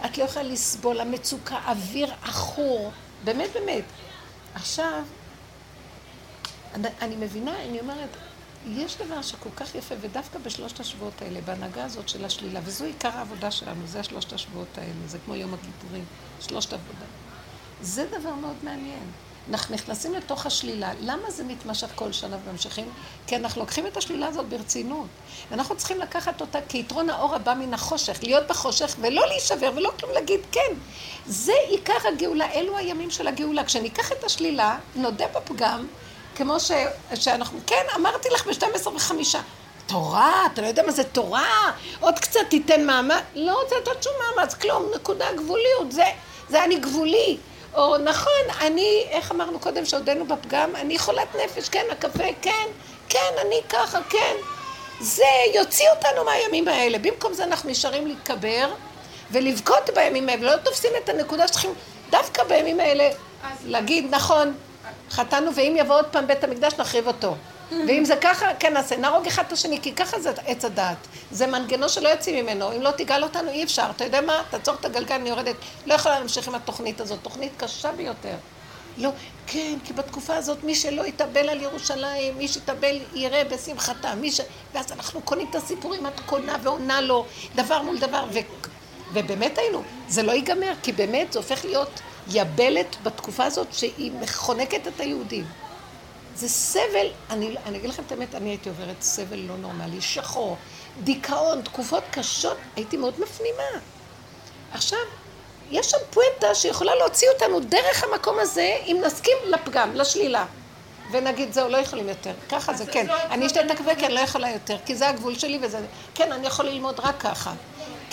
את לא יכולה לסבול, המצוקה, אוויר עכור, באמת, באמת. עכשיו, אני, אני מבינה, אני אומרת, יש דבר שכל כך יפה, ודווקא בשלושת השבועות האלה, בהנהגה הזאת של השלילה, וזו עיקר העבודה שלנו, זה השלושת השבועות האלה, זה כמו יום הכיפורים, שלושת עבודה. זה דבר מאוד מעניין. אנחנו נכנסים לתוך השלילה. למה זה מתמשך כל שנה וממשיכים? כי אנחנו לוקחים את השלילה הזאת ברצינות. אנחנו צריכים לקחת אותה כיתרון האור הבא מן החושך, להיות בחושך ולא להישבר ולא כלום להגיד כן. זה עיקר הגאולה, אלו הימים של הגאולה. כשניקח את השלילה, נודה בפגם, כמו ש, שאנחנו, כן, אמרתי לך ב-12 וחמישה. תורה, אתה לא יודע מה זה תורה? עוד קצת תיתן מאמץ. לא רוצה לתת שום מאמץ, כלום, נקודה גבוליות, זה, זה אני גבולי. או נכון, אני, איך אמרנו קודם שהודנו בפגם? אני חולת נפש, כן, הקפה, כן, כן, אני ככה, כן. זה יוציא אותנו מהימים האלה. במקום זה אנחנו נשארים להתקבר ולבכות בימים האלה, לא תופסים את הנקודה שצריכים דווקא בימים האלה להגיד, נכון, חטאנו, ואם יבוא עוד פעם בית המקדש נחריב אותו. ואם זה ככה, כן נעשה, נהרוג אחד את השני, כי ככה זה עץ הדעת. זה מנגנון שלא יוצאים ממנו, אם לא תגאל אותנו אי אפשר. אתה יודע מה? תעצור את הגלגל, אני יורדת. לא יכולה להמשיך עם התוכנית הזאת, תוכנית קשה ביותר. לא, כן, כי בתקופה הזאת מי שלא יתאבל על ירושלים, מי שיתאבל יראה בשמחתה, מי ש... ואז אנחנו קונים את הסיפורים, את קונה ועונה לו, דבר מול דבר, ו... ובאמת היינו, זה לא ייגמר, כי באמת זה הופך להיות יבלת בתקופה הזאת שהיא חונקת את היהודים. זה סבל, אני, אני אגיד לכם את האמת, אני הייתי עוברת סבל לא נורמלי, שחור, דיכאון, תקופות קשות, הייתי מאוד מפנימה. עכשיו, יש שם פואנטה שיכולה להוציא אותנו דרך המקום הזה, אם נסכים לפגם, לשלילה. ונגיד, זהו, לא יכולים יותר. ככה זה, כן. אני אשתה את הקפה, כן, לא יכולה יותר, כי זה הגבול שלי וזה... כן, אני יכול ללמוד רק ככה.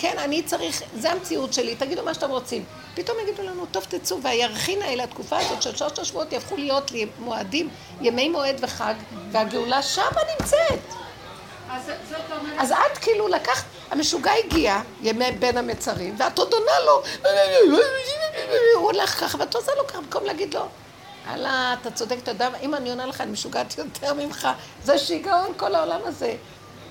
כן, אני צריך, זה המציאות שלי, תגידו מה שאתם רוצים. פתאום יגידו לנו, טוב תצאו, והירחין האלה, התקופה הזאת של שלושת השבועות יהפכו להיות לי מועדים, ימי מועד וחג, והגאולה שמה נמצאת. אז. אז את כאילו לקחת, המשוגע הגיע, ימי בין המצרים, ואת עוד עונה לו, הוא הולך ככה, ואת עושה לו ככה, במקום להגיד לו, הלאה, אתה צודק, אתה יודע, אם אני עונה לך, אני משוגעת יותר ממך, זה שיגעון כל העולם הזה.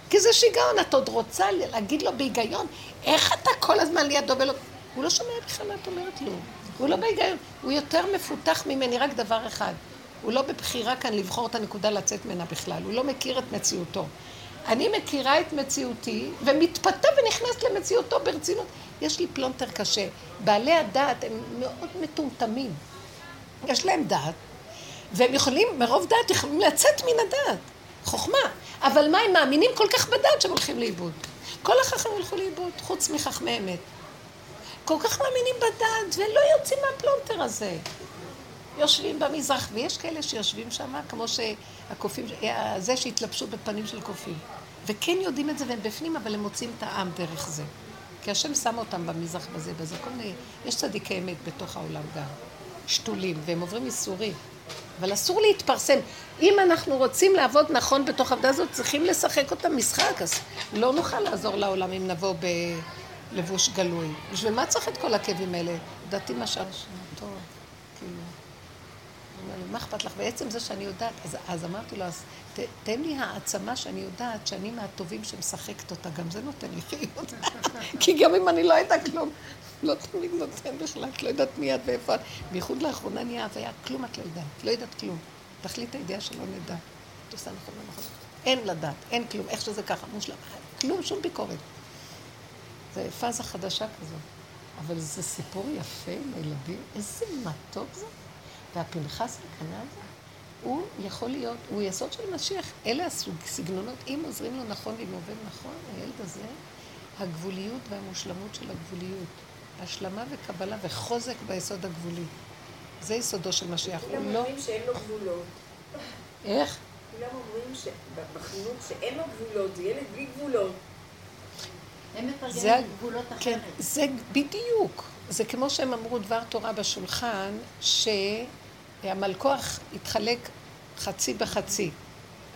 כי זה שיגעון, את עוד רוצה להגיד לו בהיגיון, איך אתה כל הזמן לידו ולא... הוא לא שומע בכלל מה את אומרת לו, הוא לא בהיגיון, הוא יותר מפותח ממני, רק דבר אחד, הוא לא בבחירה כאן לבחור את הנקודה לצאת ממנה בכלל, הוא לא מכיר את מציאותו. אני מכירה את מציאותי, ומתפתה ונכנסת למציאותו ברצינות. יש לי פלונטר קשה. בעלי הדעת הם מאוד מטומטמים. יש להם דעת, והם יכולים, מרוב דעת, יכולים לצאת מן הדעת. חוכמה. אבל מה, הם מאמינים כל כך בדעת שהם הולכים לאיבוד. כל החכמים הלכו לאיבוד, חוץ מחכמי אמת. כל כך מאמינים בדעת, ולא יוצאים מהפלונטר הזה. יושבים במזרח, ויש כאלה שיושבים שם, כמו שהקופים, זה שהתלבשו בפנים של קופים. וכן יודעים את זה והם בפנים, אבל הם מוצאים את העם דרך זה. כי השם שם אותם במזרח בזה, בזה, כל מיני, יש צדיקי אמת בתוך העולם גם, שתולים, והם עוברים ייסורים. אבל אסור להתפרסם. אם אנחנו רוצים לעבוד נכון בתוך העבודה הזאת, צריכים לשחק אותה משחק, אז לא נוכל לעזור לעולם אם נבוא בלבוש גלוי. בשביל מה צריך את כל הכאבים האלה? לדעתי מה שהרשם, טוב, כאילו. מה אכפת לך? בעצם זה שאני יודעת, אז, אז אמרתי לו, אז ת, תן לי העצמה שאני יודעת שאני מהטובים שמשחקת אותה, גם זה נותן לי חיות. כי גם אם אני לא יודעת כלום, לא תמיד נותן בכלל, את לא יודעת מי את ואיפה את. בייחוד לאחרונה נהיה הוויה, כלום את לא יודעת, לא יודעת כלום. תכלית הידיעה שלא נדע. את עושה נכון לא נכון. אין לדעת, אין כלום, איך שזה ככה, מושלם. כלום, שום ביקורת. זה פאזה חדשה כזאת. אבל זה סיפור יפה עם הילדים, איזה מתוק זה. והפנחס הקטנה הזה, הוא יכול להיות, הוא יסוד של משיח. אלה הסגנונות, אם עוזרים לו נכון ואם עובד נכון, הילד הזה, הגבוליות והמושלמות של הגבוליות. השלמה וקבלה וחוזק ביסוד הגבולי. זה יסודו של משיח. כולם לא... אומרים שאין לו גבולות. איך? כולם אומרים שבחינוך שאין לו גבולות, זה ילד בלי גבולות. הם זה מתרגמים גבולות כן, אחרת. זה בדיוק. זה כמו שהם אמרו דבר תורה בשולחן, שהמלכוח התחלק חצי בחצי,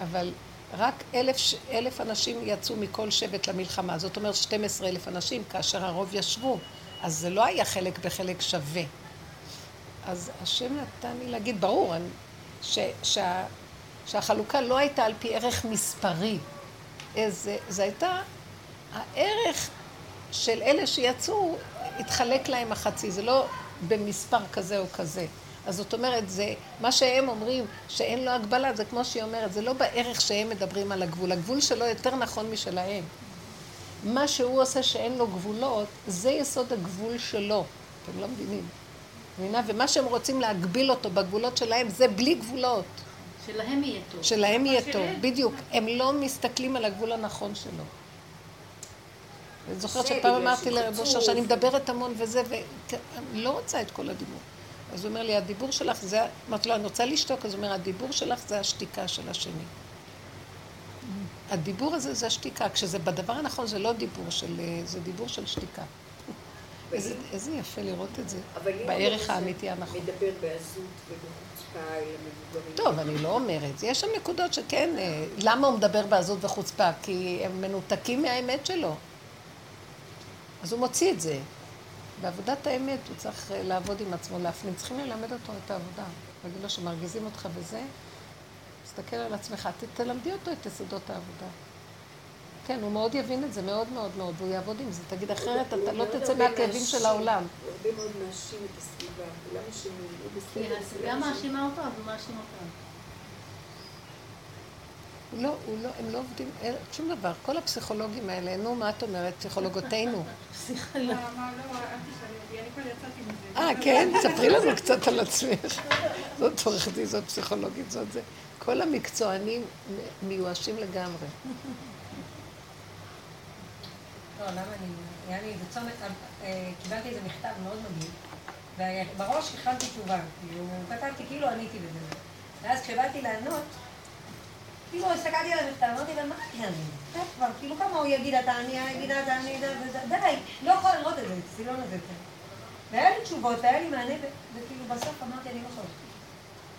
אבל רק אלף, אלף אנשים יצאו מכל שבט למלחמה. זאת אומרת 12 אלף אנשים, כאשר הרוב ישבו. אז זה לא היה חלק בחלק שווה. אז השם נתן לי להגיד, ברור, אני, ש, שה, שהחלוקה לא הייתה על פי ערך מספרי. אה, זה, זה הייתה הערך של אלה שיצאו, התחלק להם החצי, זה לא במספר כזה או כזה. אז זאת אומרת, זה, מה שהם אומרים שאין לו הגבלה, זה כמו שהיא אומרת, זה לא בערך שהם מדברים על הגבול. הגבול שלו יותר נכון משלהם. מה שהוא עושה שאין לו גבולות, זה יסוד הגבול שלו. אתם לא מבינים. מבינה? ומה שהם רוצים להגביל אותו בגבולות שלהם, זה בלי גבולות. שלהם יהיה טוב. שלהם יהיה טוב, בדיוק. הם לא מסתכלים על הגבול הנכון שלו. אני זוכרת שפעם אמרתי לרב. אושר שאני מדברת המון וזה, ואני לא רוצה את כל הדיבור. אז הוא אומר לי, הדיבור שלך זה, אמרתי לו, אני רוצה לשתוק, אז הוא אומר, הדיבור שלך זה השתיקה של השני. הדיבור הזה זה השתיקה, כשזה בדבר הנכון זה לא דיבור של, אה, זה דיבור של שתיקה. איזה, איזה יפה לראות את זה, אבל אם בערך האמיתי הנכון. מדבר בעזות ובחוצפה אל המבוגרים. טוב, אני לא אומרת. יש שם נקודות שכן, אה, למה הוא מדבר בעזות וחוצפה? כי הם מנותקים מהאמת שלו. אז הוא מוציא את זה. בעבודת האמת הוא צריך אה, לעבוד עם עצמו, להפנים. צריכים ללמד אותו את העבודה. להגיד לו שמרגיזים אותך וזה, תסתכל על עצמך, ת- תלמדי אותו את יסודות העבודה. כן, הוא מאוד יבין את זה, מאוד מאוד מאוד, והוא יעבוד עם זה. תגיד, אחרת אתה לא תצא מהכאבים של. העולם. הוא הרבה מאוד מאשים את הסביבה. כולם אשמים, הוא כי בסדר. הסביבה אשמים. מאשימה אותו, אז הוא מאשים אותם. הוא לא, הוא לא, הם לא עובדים, אין- שום דבר. כל הפסיכולוגים האלה, נו, מה את אומרת? פסיכולוגותינו. סליחה, לא, לא. לא. אה, כן? ספרי לנו קצת על עצמך. זאת עורכת דין, זאת פסיכולוגית, זאת זה. כל המקצוענים מיואשים לגמרי. לא, למה אני... היה לי איזה צומת, אה, קיבלתי איזה מכתב מאוד מגעיל, ובראש הכנתי תשובה, כאילו, כתבתי כאילו עניתי בזה. ואז כשבאתי לענות, כאילו הסתכלתי על המכתב, אמרתי לה, מה אני כבר, כאילו כמה הוא יגיד אתה עני, יגיד אתה עני, די, לא יכולה לראות את זה, את הסילון הזה. כן. והיה לי תשובות, והיה לי מענה, וכאילו בסוף אמרתי, אני לא יכולה.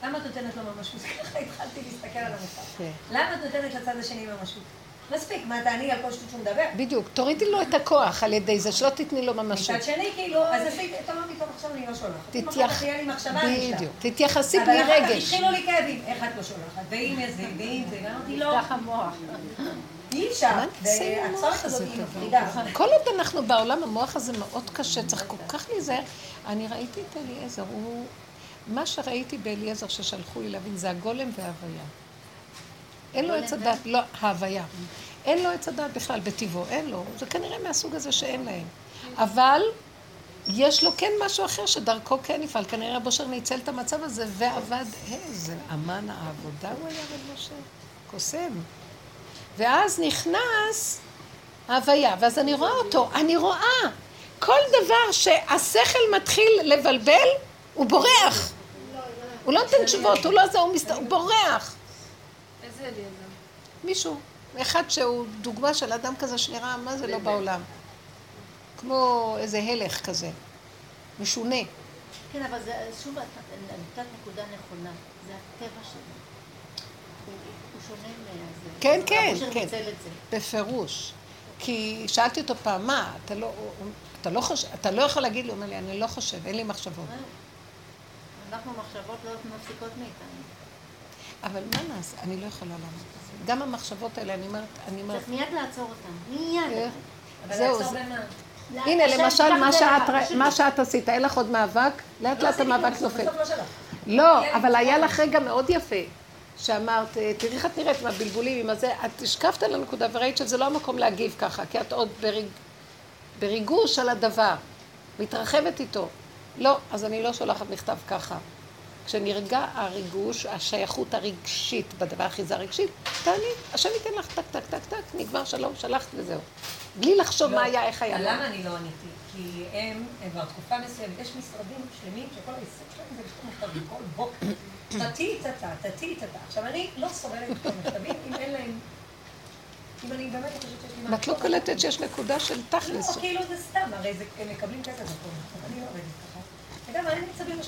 למה את נותנת לו ממשות? ככה התחלתי להסתכל על המכתב. כן. למה את נותנת לצד השני ממשות? מספיק, מה תעני על כל שטות שהוא מדבר? בדיוק, תורידי לו את הכוח על ידי זה, שלא תתני לו ממשות. מצד שני, כאילו, אז עשיתי, טוב, עכשיו אני לא שולחת. תתייח... כך תהיה לי מחשבה, אני אשלח. בדיוק, תתייחסי אבל בלי אחר כך רגש. התחילו לי כאבים, איך את לא שולחת? ואם זה, ואם זה, ואמרתי, לא, נפתח המוח. אי אפשר. הזאת היא? מפחידה. כל עוד אנחנו בעולם, המוח הזה מאוד קשה, צריך כל כך להיזהר. אני ראיתי את אליעזר, הוא... מה שראיתי באליעזר ששלחו לי להבין זה הגולם וההוויה. אין לו עץ הדת, לא, ההוויה. אין לו עץ הדת בכלל בטבעו, אין לו. זה כנראה מהסוג הזה שאין להם. אבל יש לו כן משהו אחר שדרכו כן יפעל. כנראה רב אושר ניצל את המצב הזה ועבד, איזה אמן העבודה הוא היה רב אושר. קוסם. ואז נכנס ההוויה, ואז אני רואה אותו, אני רואה כל דבר שהשכל מתחיל לבלבל, הוא בורח. הוא לא נותן תשובות, הוא לא זה. הוא בורח. איזה אליעזר? מישהו, אחד שהוא דוגמה של אדם כזה שנראה, מה זה לא בעולם. כמו איזה הלך כזה, משונה. כן, אבל זה, שוב, את נתת נקודה נכונה. זה הטבע שלו. הוא שונה מזה. כן, כן, כן. זה. בפירוש. כי שאלתי אותו פעם, מה, אתה לא, אתה לא חושב, אתה לא יכול להגיד לי, הוא אומר לי, אני לא חושב, אין לי מחשבות. זהו. אנחנו מחשבות לא מפסיקות מאיתנו. אבל מה נעשה? אני לא יכולה לענות את זה. גם המחשבות האלה, אני אומרת, אני אומרת, צריך מיד לעצור אותם. מיד. אבל זהו, לעצור זה- במה? הנה, למשל, מה שאת, עשית, אין לך עוד מאבק? לאט לא לאט המאבק נופל. לא. לא, אבל היה לך רגע מאוד יפה, שאמרת, אה, תראי איך את נראית עם הבלבולים, עם הזה, את השקפת על הנקודה וראית שזה לא המקום להגיב ככה, כי את עוד בריג, בריגוש על הדבר, מתרחבת איתו. לא, אז אני לא שולחת מכתב ככה. כשנרגע הריגוש, השייכות הרגשית בדבר, האחיזה הרגשית, תעני, השם ייתן לך טק, טק, טק, טק, נגמר שלום, שלחת וזהו. בלי לחשוב לא. מה היה, איך היה. למה אני לא עניתי? כי הם, כבר תקופה מסוימת, יש משרדים שלמים שכל העיסוק שלהם זה לכתוב מכתבים כל בוקר. תתי תתה, תתי תתה. עכשיו, אני לא סובלת לכתוב מכתבים אם אין להם... אם אני באמת חושבת שיש לי מה... ואת לא. קולטת שיש נקודה של תכלס. לא, כאילו זה סתם, הרי זה- הם מקבלים כסף. אני לא עובדת ככה. וגם אין לי מצבים.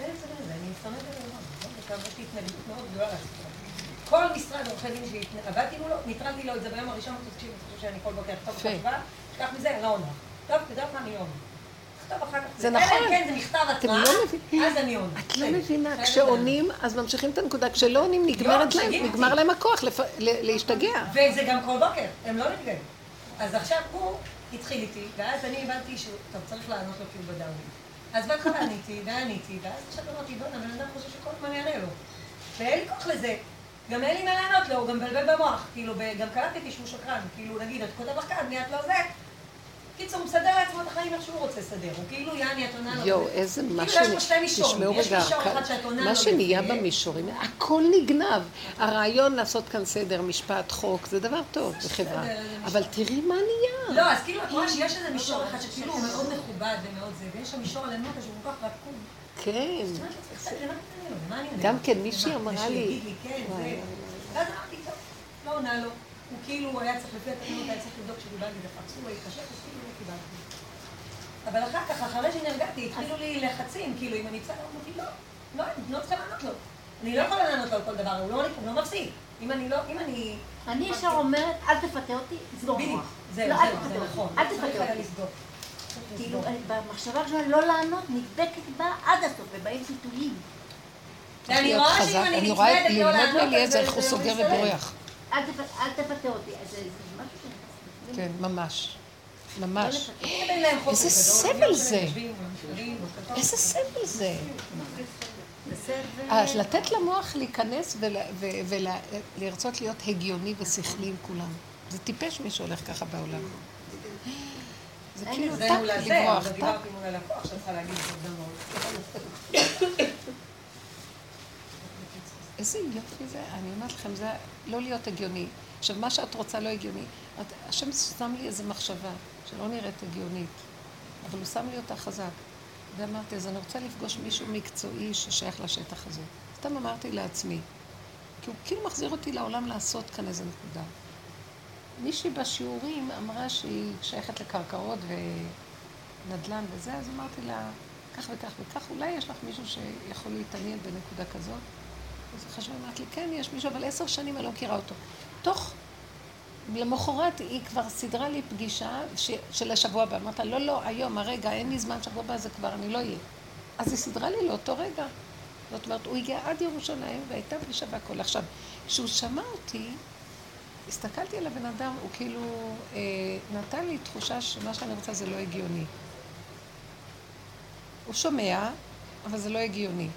אין לי מצבים לזה, אני מסתמכת על. וכמה יש לי התנגדות מאוד גדולה לעשות את. כל משרד עורכי דין שעבדתי מולו, ניטרלתי לו את זה ביום הראשון, תקשיב, אתה חושב שאני כל בוקר אכתוב יפה. חשיבה, תשכח מזה, אני לא עונה. טוב, אתה יודעת מה, אני לא עונה. זה נכון. כן, זה מכתב התראה, לא. אז אני עונה. את לא בסדר. מבינה. כשעונים, אז ממשיכים את הנקודה, כשלא עונים, משגעים נגמר. להם הכוח להשתגע. וזה גם כל בוקר, הם לא נפגעים. אז עכשיו הוא התחיל איתי, ואז אני הבנתי שהוא, טוב, צריך לענות לו כאילו בדאונים. אז בהתחלה עניתי, ועניתי, ואז עכשיו אמרתי, בוא'נה, בן אדם חושב שכל הזמן יענה לו. ואין לי כוח לזה. גם אין לי מה לענות לו, הוא גם מבלבל במוח. כאילו, גם קלטתי שהוא שקרן. כאילו, נגיד, את כותב לך כאן, מי את לא זה. קיצור, הוא מסדר לעצמו את החיים איך שהוא רוצה לסדר. הוא כאילו, יעני, את עונה לו. יואו, זה- איזה כאילו, משהו, יש פה שתי מישורים. תשמעו יש רגע, מה שנהיה. במישורים, הכל נגנב. הרעיון לעשות כאן סדר, משפט, חוק, זה דבר טוב בחברה. אבל תראי מה נהיה. לא, אז כאילו, את רואה שיש איזה מישור אחד שכאילו הוא מאוד מכובד ומאוד זה, ויש שם מישור למטה שהוא כל כך רקוב. כן. גם? כן, מישהי? אמרה לי- כן, ואז אמרתי, טוב, לא עונה לו. הוא כאילו היה צריך, לפי התקנות היה צריך לבדוק שקיבלתי את הפקס, הוא התקשר, כאילו לא קיבלתי. אבל אחר כך, אחרי שנרגעתי, התחילו לי לחצים, כאילו, אם אני בסדר, אמרתי, לא, לא, אני לא צריכה לענות לו. אני לא יכולה לענות לו על כל דבר, הוא לא הוא לא מפסיק. אם אני לא, אם אני... אני ישר אומרת, אל תפתה אותי, סגור מוח. זהו, לא, זה תפתה אותי, נכון. אל צריך תפתה אותי. לסגור. כאילו, אני- במחשבה הראשונה לא לענות, נדבקת בה עד הסוף, ובאים סיטויים. ואני רואה. שאם אני אני נצמדת לא ללמוד לענות, מאליעזר אז איך הוא זה סוגר. ובורח. אל תפ- אל תפתה אותי. זה משהו. כן, ממש. ממש. איזה סבל זה. איזה סבל זה. אז לתת למוח להיכנס ולרצות להיות הגיוני ושכלי עם כולם. זה טיפש מי שהולך ככה בעולם. זה כאילו טק לברוח, טק. דיברתי מול הלקוח שצריכה להגיד. איזה יופי זה, אני אומרת לכם, זה לא להיות הגיוני. עכשיו, מה שאת רוצה לא הגיוני. את, השם שם לי איזו מחשבה שלא נראית הגיונית, אבל הוא שם לי אותה חזק. ואמרתי, אז אני רוצה לפגוש מישהו מקצועי ששייך לשטח הזה. סתם אמרתי לעצמי, כי הוא כאילו מחזיר אותי לעולם לעשות כאן איזה נקודה. מישהי בשיעורים אמרה שהיא שייכת לקרקעות ונדל"ן וזה, אז אמרתי לה, כך וכך וכך, אולי יש לך מישהו שיכול להתעניין בנקודה כזאת? אז חשבה, אמרת לי, כן, יש מישהו, אבל עשר שנים אני לא מכירה אותו. תוך, למחרת היא כבר סידרה לי פגישה ש, של השבוע הבא. אמרת, לא, לא, היום, הרגע, אין לי זמן, שבוע הבא זה כבר, אני לא אהיה. אז היא סידרה לי לאותו רגע. זאת אומרת, הוא הגיע עד ירושלים והייתה פגישה והכל. עכשיו, כשהוא שמע אותי, הסתכלתי על הבן אדם, הוא כאילו אה, נתן לי תחושה שמה שאני רוצה זה לא הגיוני. הוא שומע, אבל זה לא הגיוני.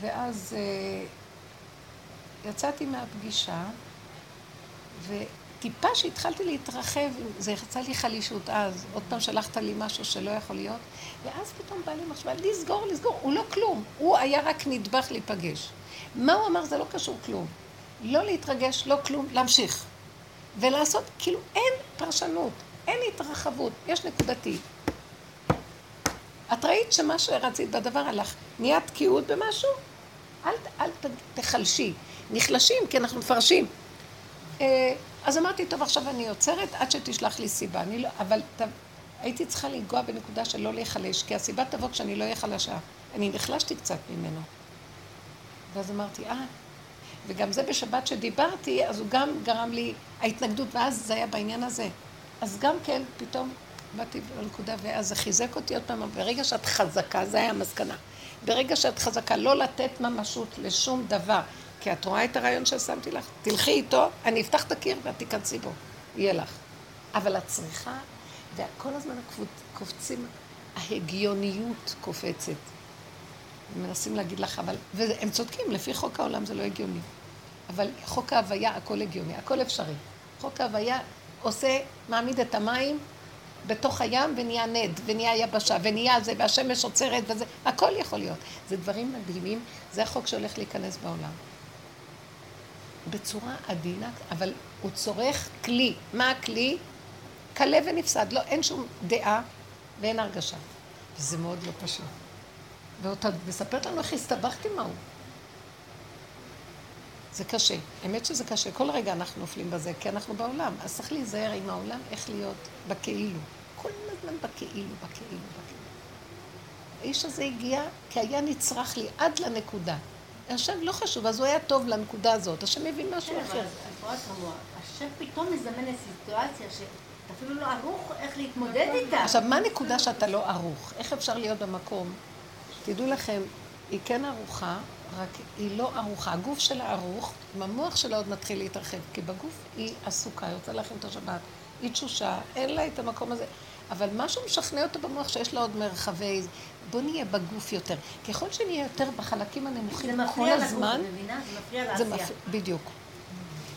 ואז אה, יצאתי מהפגישה, וטיפה שהתחלתי להתרחב, זה יצא לי חלישות אז, עוד פעם שלחת לי משהו שלא יכול להיות, ואז פתאום בא לי מחשבה, לסגור, לסגור, הוא לא כלום, הוא היה רק נדבך להיפגש. מה הוא אמר זה לא קשור כלום. לא להתרגש, לא כלום, להמשיך. ולעשות, כאילו אין פרשנות, אין התרחבות, יש נקודתי. את ראית שמה שרצית בדבר הלך, נהיה תקיעות במשהו? אל, אל תחלשי. נחלשים כי אנחנו מפרשים. אה, אז אמרתי, טוב, עכשיו אני עוצרת עד שתשלח לי סיבה. אני לא, אבל ת, הייתי צריכה לנגוע בנקודה של לא להיחלש, כי הסיבה תבוא כשאני לא אהיה חלשה. אני נחלשתי קצת ממנו. ואז אמרתי, אה, וגם זה בשבת שדיברתי, אז הוא גם גרם לי, ההתנגדות, ואז זה היה בעניין הזה. אז גם כן, פתאום באתי לנקודה, ואז זה חיזק אותי עוד פעם, ברגע שאת חזקה, זה היה המסקנה. ברגע שאת חזקה, לא לתת ממשות לשום דבר, כי את רואה את הרעיון ששמתי לך, תלכי איתו, אני אפתח את הקיר ואת תיכנסי בו, יהיה לך. אבל את צריכה, וכל הזמן קופצים, ההגיוניות קופצת. מנסים להגיד לך, אבל, והם צודקים, לפי חוק העולם זה לא הגיוני. אבל חוק ההוויה, הכל הגיוני, הכל אפשרי. חוק ההוויה עושה, מעמיד את המים בתוך הים ונהיה נד, ונהיה יבשה, ונהיה זה, והשמש עוצרת וזה, הכל יכול להיות. זה דברים מדהימים, זה החוק שהולך להיכנס בעולם. בצורה עדינה, אבל הוא צורך כלי. מה הכלי? כלה ונפסד. לא, אין שום דעה ואין הרגשה. וזה מאוד לא פשוט. ואתה מספרת לנו איך הסתבכת עם ההוא. זה קשה. האמת שזה קשה. כל רגע אנחנו נופלים בזה, כי אנחנו בעולם. אז צריך להיזהר עם העולם, איך להיות בכאילו. כל הזמן בכאילו, בכאילו, בכאילו. האיש הזה הגיע כי היה נצרך לי עד לנקודה. עכשיו לא חשוב, אז הוא היה טוב לנקודה הזאת. השם מבין משהו כן, אחר. אבל רואה כמוה, השם פתאום מזמן לסיטואציה שאתה אפילו לא ערוך איך להתמודד איתה. עכשיו, מה הנקודה שאתה לא ערוך? איך אפשר להיות במקום? תדעו לכם, היא כן ערוכה, רק היא לא ערוכה. הגוף שלה ערוך, אם המוח שלה עוד מתחיל להתרחב, כי בגוף היא עסוקה, היא רוצה להכין את השבת, היא תשושה, אין לה את המקום הזה. אבל משהו משכנע אותה במוח שיש לה עוד מרחבי... בוא נהיה בגוף יותר. ככל שנהיה יותר בחלקים זה הנמוכים כל מפריע לגוף, הזמן? זה מפריע זה לעשייה. מפריע, בדיוק.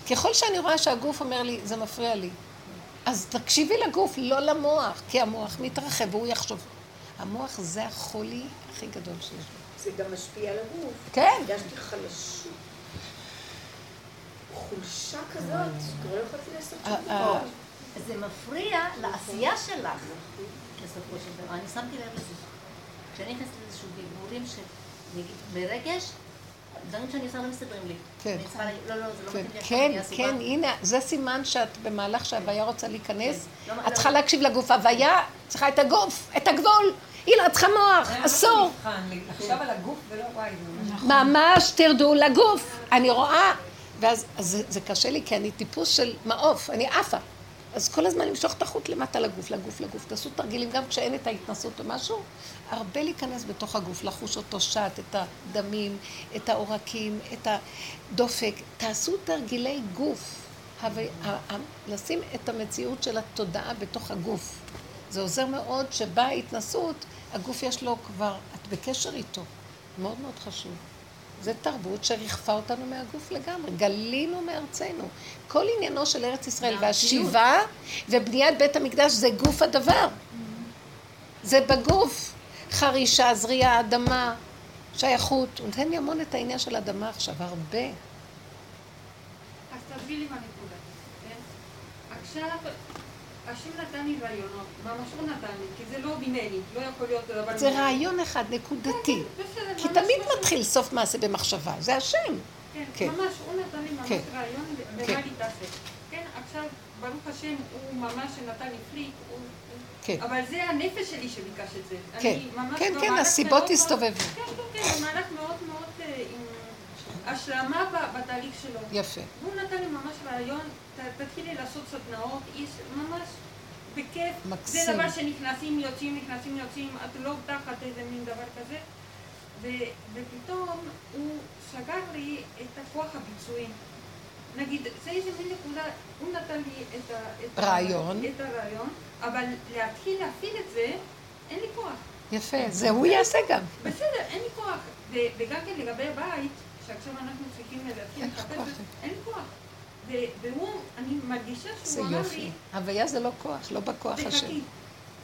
ככל שאני רואה שהגוף אומר לי, זה מפריע לי, אז תקשיבי לגוף, לא למוח, כי המוח מתרחב והוא יחשוב. המוח זה החולי הכי גדול שיש לו. זה גם משפיע על הגוף. כן. הרגשתי חלשות. חולשה כזאת, כבר לא יכולתי לעשות שום אה, דבר. אה. זה מפריע לעשייה שלך, בסופו של דבר. אני שמתי לב לזה. כשאני נכנסת לאיזשהו דיבורים של, נגיד, ברגש, דברים שאני עושה לא מסתדרים לי. כן. לא, לא, זה לא כן, מתאים לי עכשיו, כן. כן, הנה, זה סימן שאת במהלך שההוויה רוצה להיכנס, כן. לא, את לא. צריכה להקשיב לגוף. הוויה צריכה את הגוף, את הגבול. היא לא צריכה מוח, אסור. לחשוב על הגוף ולא וואי, זה ממש... תרדו לגוף. אני רואה, ואז אז זה, זה קשה לי, כי אני טיפוס של מעוף, אני עפה. אז כל הזמן למשוך את החוט למטה לגוף, לגוף, לגוף. תעשו תרגילים גם כשאין את ההתנסות או משהו, הרבה להיכנס בתוך הגוף, לחוש אותו שט, את הדמים, את העורקים, את הדופק. תעשו תרגילי גוף. לשים את המציאות של התודעה בתוך הגוף. זה עוזר מאוד שבאה ההתנסות, הגוף יש לו כבר, את בקשר איתו. מאוד מאוד חשוב. זו תרבות שריחפה אותנו מהגוף לגמרי. גלינו מארצנו. כל עניינו של ארץ ישראל והשיבה ובניית בית המקדש זה גוף הדבר. זה בגוף. חרישה, זריעה, אדמה, שייכות. הוא נותן לי המון את העניין של אדמה עכשיו, הרבה. אז תסביר לי מהנקודה, כן? עכשיו, השם נתן לי רעיונות, ממש הוא נתן לי, כי זה לא ממני, לא יכול להיות דבר זה. רעיון אחד, נקודתי. בסדר, כי ממש תמיד משהו- מתחיל סוף מעשה במחשבה, זה השם. כן, כן. ממש, הוא נתן לי ממש כן. רעיון כן. במה להתעסק. כן, עכשיו, ברוך השם, הוא ממש נתן לי פליק, הוא... כן. אבל זה הנפש שלי שביקש את זה. כן, כן, כן, במהלך הסיבות הסתובבו. כן, כן, כן, במהלך מאוד מאוד אה, עם השלמה בתהליך שלו. יפה. והוא נתן לי ממש רעיון, תתחילי לעשות סדנאות, יש ממש בכיף. מקסים. זה דבר שנכנסים, יוצאים, נכנסים, יוצאים, את לא תחת איזה מין דבר כזה. ו- ופתאום הוא סגר לי את הכוח הביצועי. נגיד, זה איזה מין נקודה, הוא נתן לי את, ה, את, רעיון. ה, את הרעיון, אבל להתחיל להפעיל את זה, אין לי כוח. יפה, זה הוא יעשה גם. בסדר, אין לי כוח. וגם כן לגבי הבית, שעכשיו אנחנו צריכים להתחיל לחפש, אין לי כוח. והוא, אני מרגישה זה שהוא אמר יופי. לי, הוויה זה לא כוח, לא בכוח השם. תחכי.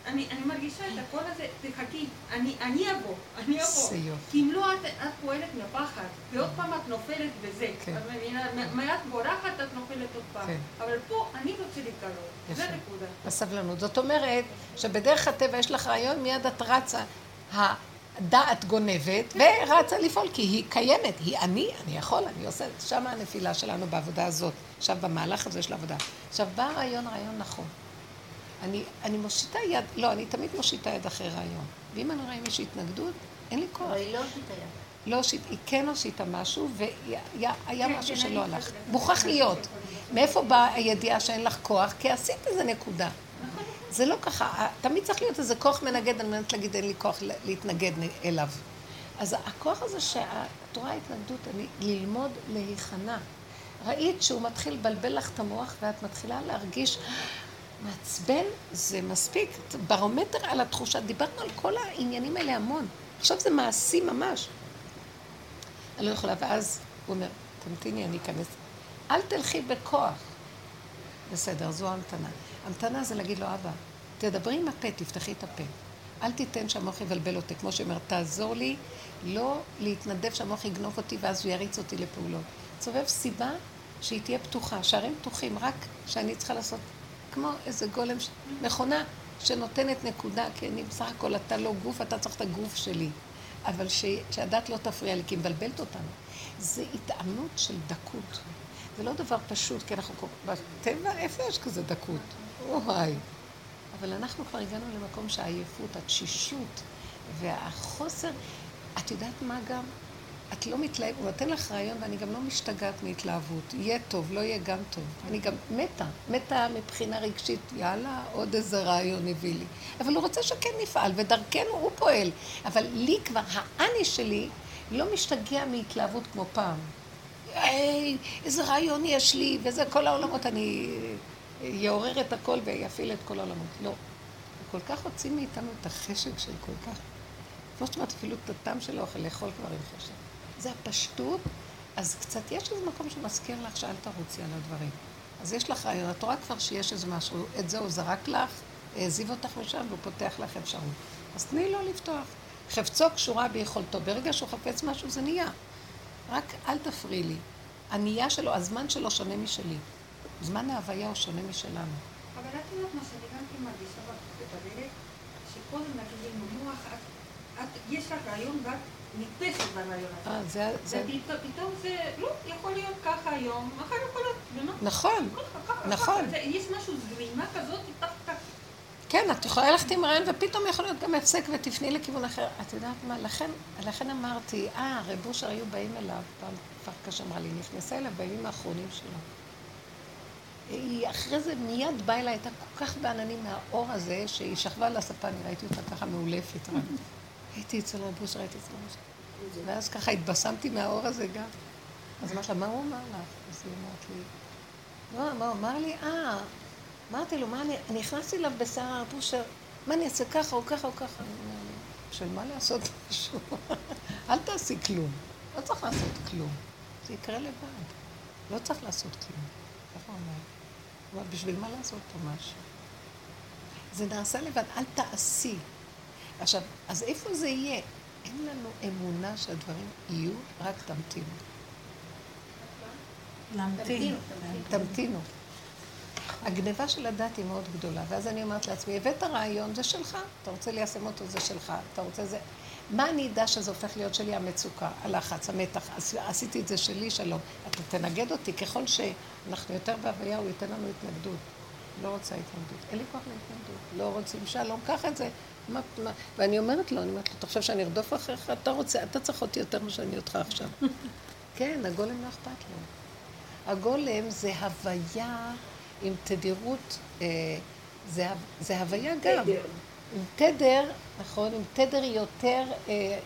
אני, אני מרגישה את הקול הזה, תחכי, אני, אני אבוא, אני אבוא. זה יופי. כי אם לא, את, את פועלת מפחד, ועוד פעם את נופלת בזה. כן. את מבינה? מ- מעט בורחת, את נופלת עוד פעם. כן. אבל פה אני רוצה להתקרב, יפה. זה הנקודה. בסבלנות. זאת אומרת שבדרך הטבע יש לך רעיון, מיד את רצה. הדעת גונבת ורצה לפעול, כי היא קיימת, היא אני, אני יכול, אני עושה, שם הנפילה שלנו בעבודה הזאת, עכשיו במהלך הזה של העבודה. עכשיו בא רעיון, רעיון נכון. אני, אני מושיטה יד, לא, אני תמיד מושיטה יד אחרי רעיון. ואם אני רואה מישהי התנגדות, אין לי כוח. אבל היא לא הושיטה יד. לא היא כן הושיטה משהו, והיה כן, משהו כן, שלא אני הלך. מוכרח להיות. מאיפה באה הידיעה שאין לך כוח? כי עשית איזה נקודה. זה לא ככה, תמיד צריך להיות איזה כוח מנגד על מנת להגיד אין לי כוח להתנגד אליו. אז הכוח הזה שאת רואה התנגדות, אני, ללמוד להיכנע. ראית שהוא מתחיל לבלבל לך את המוח ואת מתחילה להרגיש מעצבן, זה מספיק. ברומטר על התחושה, דיברנו על כל העניינים האלה המון. עכשיו זה מעשי ממש. אני לא יכולה, ואז הוא אומר, תמתיני, אני אכנס. אל תלכי בכוח. בסדר, זו המתנה. המתנה זה להגיד לו, אבא, תדברי עם הפה, תפתחי את הפה. אל תיתן שהמוח יבלבל אותי, כמו שאומר, תעזור לי לא להתנדב שהמוח יגנוב אותי ואז הוא יריץ אותי לפעולות. סובב סיבה שהיא תהיה פתוחה, שערים פתוחים, רק שאני צריכה לעשות כמו איזה גולם. מכונה שנותנת נקודה, כי אני בסך הכל, אתה לא גוף, אתה צריך את הגוף שלי. אבל ש... שהדת לא תפריע לי, כי היא מבלבלת אותנו. זה התאמנות של דקות. זה לא דבר פשוט, כי אנחנו... בטבע, איפה יש כזה דקות? וואי. אבל אנחנו כבר הגענו למקום שהעייפות, התשישות והחוסר... את יודעת מה גם? את לא מתלהבת, הוא נותן לך רעיון ואני גם לא משתגעת מהתלהבות. יהיה טוב, לא יהיה גם טוב. אני גם מתה, מתה מבחינה רגשית, יאללה, עוד איזה רעיון הביא לי. אבל הוא רוצה שכן נפעל, ודרכנו הוא פועל. אבל לי כבר, האני שלי לא משתגע מהתלהבות כמו פעם. היי, איזה רעיון יש לי, וזה כל העולמות, אני יעורר את הכל ויפעיל את כל העולמות. לא. הוא כל כך הוציא מאיתנו את החשק של כל כך. כמו שאת אומרת, אפילו את הטעם של האוכל, לאכול כבר עם חשק. זה הפשטות, אז קצת יש איזה מקום שמזכיר לך שאל תרוצי על הדברים. אז יש לך רעיון, את רואה כבר שיש איזה משהו, את זה הוא זרק לך, העזיב אותך משם והוא פותח לך אפשרות. אז תני לו לפתוח. חפצו קשורה ביכולתו. ברגע שהוא חפץ משהו זה נהיה. רק אל תפריעי לי. הנהיה שלו, הזמן שלו שונה משלי. זמן ההוויה הוא שונה משלנו. אבל את יודעת מה שאני גם כן מרגישה בדרך, שקודם נגיד עם המוח, יש לך רעיון ואת נתפסת ברעיון הזה. אה. ופתאום זה, לא, יכול להיות ככה היום, מחר יכול להיות, נכון, נכון. יש משהו, זרימה כזאת. כן, את יכולה ללכת עם רעיון ופתאום יכול להיות גם הפסק ותפני לכיוון אחר. את יודעת מה, לכן, לכן אמרתי, אה, רב אושר היו באים אליו, פעם פרקש אמרה לי, נכנסה אליו בימים האחרונים שלו. היא אחרי זה מיד באה אליי, הייתה כל כך בעננים מהאור הזה, שהיא שכבה על הספה, אני ראיתי אותה ככה מאולפת. הייתי אצל רב אושר, הייתי אצל רב אושר. ואז ככה התבשמתי מהאור הזה גם. אז אמרתי לה, מה הוא אמר לך? אז היא אמרת לי, לא, מה הוא אמר לי? אה, אמרתי לו, מה אני, נכנסתי אליו בשיער אושר, מה אני אעשה ככה או ככה או ככה? בשביל מה לעשות משהו? אל תעשי כלום. לא צריך לעשות כלום. זה יקרה לבד. לא צריך לעשות כלום. ככה הוא אומר. אבל בשביל מה לעשות פה משהו? זה נעשה לבד, אל תעשי. עכשיו, אז איפה זה יהיה? אין לנו אמונה שהדברים יהיו, רק תמתינו. להמתין. תמתינו. הגניבה של הדת היא מאוד גדולה, ואז אני אומרת לעצמי, הבאת רעיון, זה שלך, אתה רוצה ליישם אותו, זה שלך, אתה רוצה זה... מה אני אדע שזה הופך להיות שלי המצוקה, הלחץ, המתח, עשיתי את זה שלי, שלום. אתה תנגד אותי, ככל שאנחנו יותר בהוויה, הוא ייתן לנו התנגדות. לא רוצה התנגדות, אין לי כוח להתנגדות, לא רוצים שלום, קח את זה. מה, מה, ואני אומרת לו, אני אומרת לו, אתה חושב שאני ארדוף אחריך? אתה רוצה, אתה צריך אותי יותר ממה שאני אותך עכשיו. כן, הגולם לא אכפת לו. הגולם זה הוויה עם תדירות, אה, זה, זה הוויה גם. תדר. עם תדר, נכון, עם תדר יותר אה,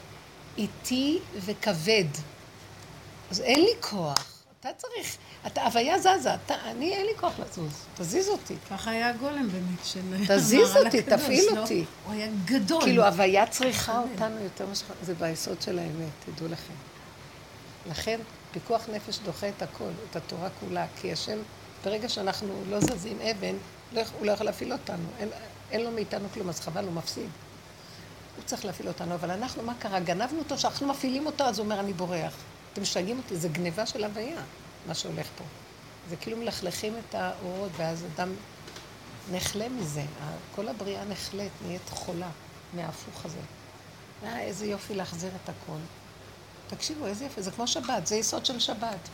איטי וכבד. אז אין לי כוח. אתה צריך, אתה, הוויה זזה, אתה, אני אין לי כוח לזוז, תזיז אותי. ככה היה הגולם באמת של... תזיז אותי, תפעיל לא? אותי. הוא היה גדול. כאילו, הוויה צריכה אותנו יותר ש... זה ביסוד של האמת, תדעו לכם. לכן, פיקוח נפש דוחה את הכל, את התורה כולה, כי השם, ברגע שאנחנו לא זזים אבן, לא, הוא לא יכול להפעיל אותנו. אין, אין לו מאיתנו כלום, אז חבל, הוא מפסיד. הוא צריך להפעיל אותנו, אבל אנחנו, מה קרה? גנבנו אותו, שאנחנו מפעילים אותו, אז הוא אומר, אני בורח. אתם משגעים אותי, זה גניבה של הוויה, מה שהולך פה. זה כאילו מלכלכים את האורות, ואז אדם נחלה מזה. כל הבריאה נחלית, נהיית חולה מההפוך הזה. אה, איזה יופי להחזיר את הכל. תקשיבו, איזה יופי, זה כמו שבת, זה יסוד של שבת.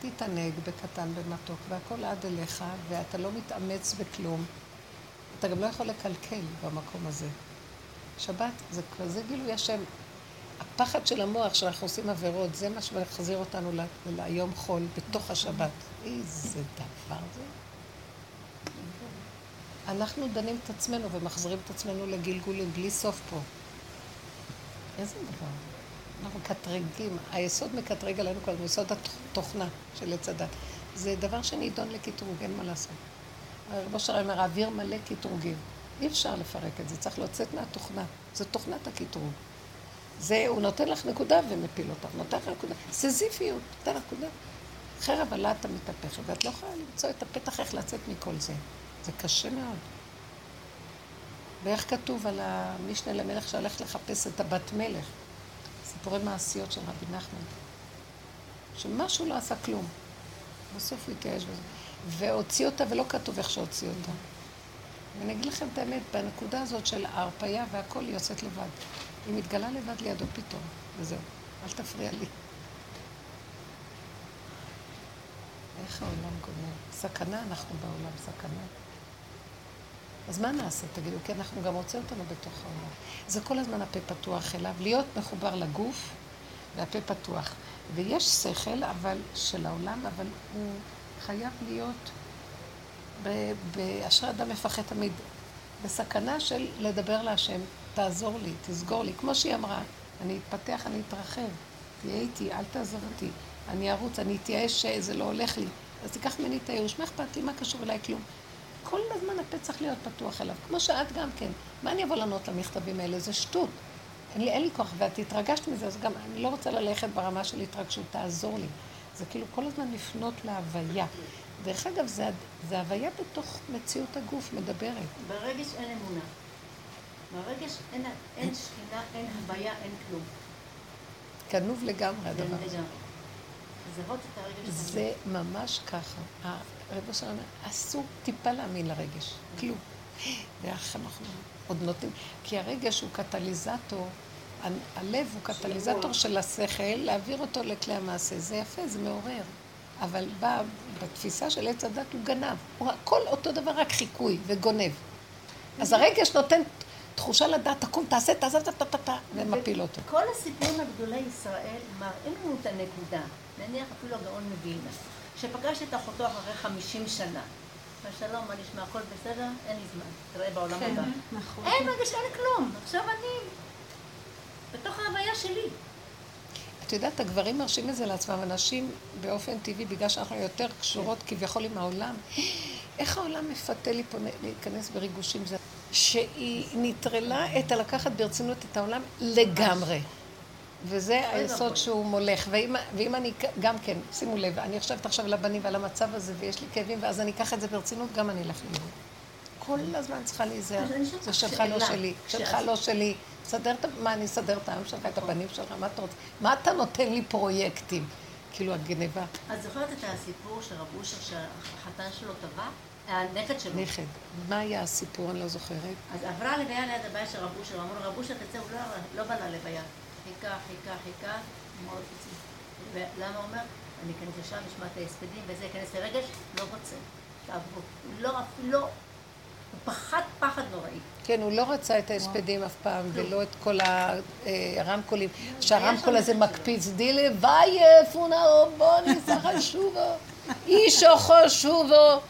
תתענג בקטן, במתוק, והכל עד אליך, ואתה לא מתאמץ בכלום. אתה גם לא יכול לקלקל במקום הזה. שבת זה כזה גילוי השם. הפחד של המוח שאנחנו עושים עבירות, זה מה שמחזיר אותנו ליום חול בתוך השבת. איזה דבר זה. אנחנו דנים את עצמנו ומחזירים את עצמנו לגלגולים בלי סוף פה. איזה דבר. אנחנו מקטרגים, היסוד מקטרג עלינו כל הזמן, יסוד התוכנה של עץ הדת. זה דבר שנידון לקטרוג, אין מה לעשות. הרב אושר אומר, האוויר מלא קטרוגים. אי אפשר לפרק את זה, צריך לצאת מהתוכנה. זו תוכנת הקטרוג. זה, הוא נותן לך נקודה ומפיל אותך, נותן לך נקודה. סזיפיות, נותן לך נקודה. חרב עלה אתה מתהפכת, ואת לא יכולה למצוא את הפתח איך לצאת מכל זה. זה קשה מאוד. ואיך כתוב על המשנה למלך שהולך לחפש את הבת מלך? סיפורי מעשיות של רבי נחמן. שמשהו לא עשה כלום. בסוף הוא התייאש בזה. והוציא אותה, ולא כתוב איך שהוציא אותה. ואני אגיד לכם את האמת, בנקודה הזאת של ההרפייה והכל, היא יוצאת לבד. היא מתגלה לבד לידו פתאום, וזהו. אל תפריע לי. איך העולם גונב? סכנה אנחנו בעולם, סכנה. אז מה נעשה, תגידו? כי אנחנו גם רוצים אותנו בתוך העולם. זה כל הזמן הפה פתוח אליו, להיות מחובר לגוף והפה פתוח. ויש שכל, אבל, של העולם, אבל הוא חייב להיות באשר אדם מפחד תמיד, בסכנה של לדבר להשם, תעזור לי, תסגור לי. כמו שהיא אמרה, אני אתפתח, אני אתרחב, תהיה איתי, אל תעזוב אותי. אני ארוץ, אני אתייאש שזה לא הולך לי. אז תיקח ממני את הייאוש, מה אכפת לי, מה קשור אליי כלום? כל הזמן הפה צריך להיות פתוח אליו, כמו שאת גם כן. מה אני אבוא לענות למכתבים האלה? זה שטות. אין לי, אין לי כוח, ואת התרגשת מזה, אז גם אני לא רוצה ללכת ברמה של התרגשות, תעזור לי. זה כאילו כל הזמן לפנות להוויה. דרך אגב, זה, זה הוויה בתוך מציאות הגוף מדברת. ברגש אין אמונה. ברגש אין, אין שכינה, אין הוויה, אין כלום. כנוב לגמרי הדבר הזה. זה ממש ככה. הרב שלנו אומר, אסור טיפה להאמין לרגש, כלום. ואיך אנחנו עוד נותנים, כי הרגש הוא קטליזטור, הלב הוא קטליזטור של השכל, להעביר אותו לכלי המעשה. זה יפה, זה מעורר. אבל בא, בתפיסה של עץ הדת הוא גנב. הוא הכל אותו דבר, רק חיקוי וגונב. אז הרגש נותן תחושה לדעת, תקום, תעשה, תעשה, תעשה, תעשה, ומפיל אותו. כל הסיפורים הגדולי ישראל מראים לנו את הנקודה. נניח אפילו הגאון מווילנה, שפגש את אחותו אחרי חמישים שנה. שלום, מה נשמע, הכל בסדר? אין לי זמן. תראה בעולם כן, הבא. נכון. אין רגש, אין כלום. עכשיו אני בתוך ההוויה שלי. את יודעת, הגברים מרשים את זה לעצמם, אנשים באופן טבעי, בגלל שאנחנו יותר קשורות כביכול עם העולם, איך העולם מפתה לי פה להיכנס בריגושים? זה שהיא נטרלה את הלקחת ברצינות את העולם לגמרי. וזה היסוד שהוא מולך. ואם, ואם אני, גם כן, שימו לב, אני חושבת עכשיו על הבנים ועל המצב הזה, ויש לי כאבים, ואז אני אקח את זה ברצינות, גם אני אלך ללמוד. כל הזמן צריכה להיזהר. זה שלך לא שלי, שלך לא שלי. סדר את, מה אני אסדר את העם שלך, את הבנים שלך, מה אתה רוצה? מה אתה נותן לי פרויקטים? כאילו הגניבה. את זוכרת את הסיפור של רב אושר שהחתן שלו טבע? הנכד שלו. נכד. מה היה הסיפור? אני לא זוכרת. אז עברה לוויה ליד הבעיה של רב אושר, אמרו רב אושר תצא, הוא לא, לא בא ללוויה. חיכה, חיכה, חיכה, מאוד קיצור. ולמה הוא אומר? אני אכנס לשם, נשמע את ההספדים, וזה ייכנס לרגש, לא רוצה. תעברו. לא, לא, הוא פחד פחד נוראי. כן, הוא לא רצה את ההספדים אף פעם, ולא את כל הרמקולים. שהרמקול הזה מקפיץ, דילי ויפו נאו בוני חשובו, אישו חשובו,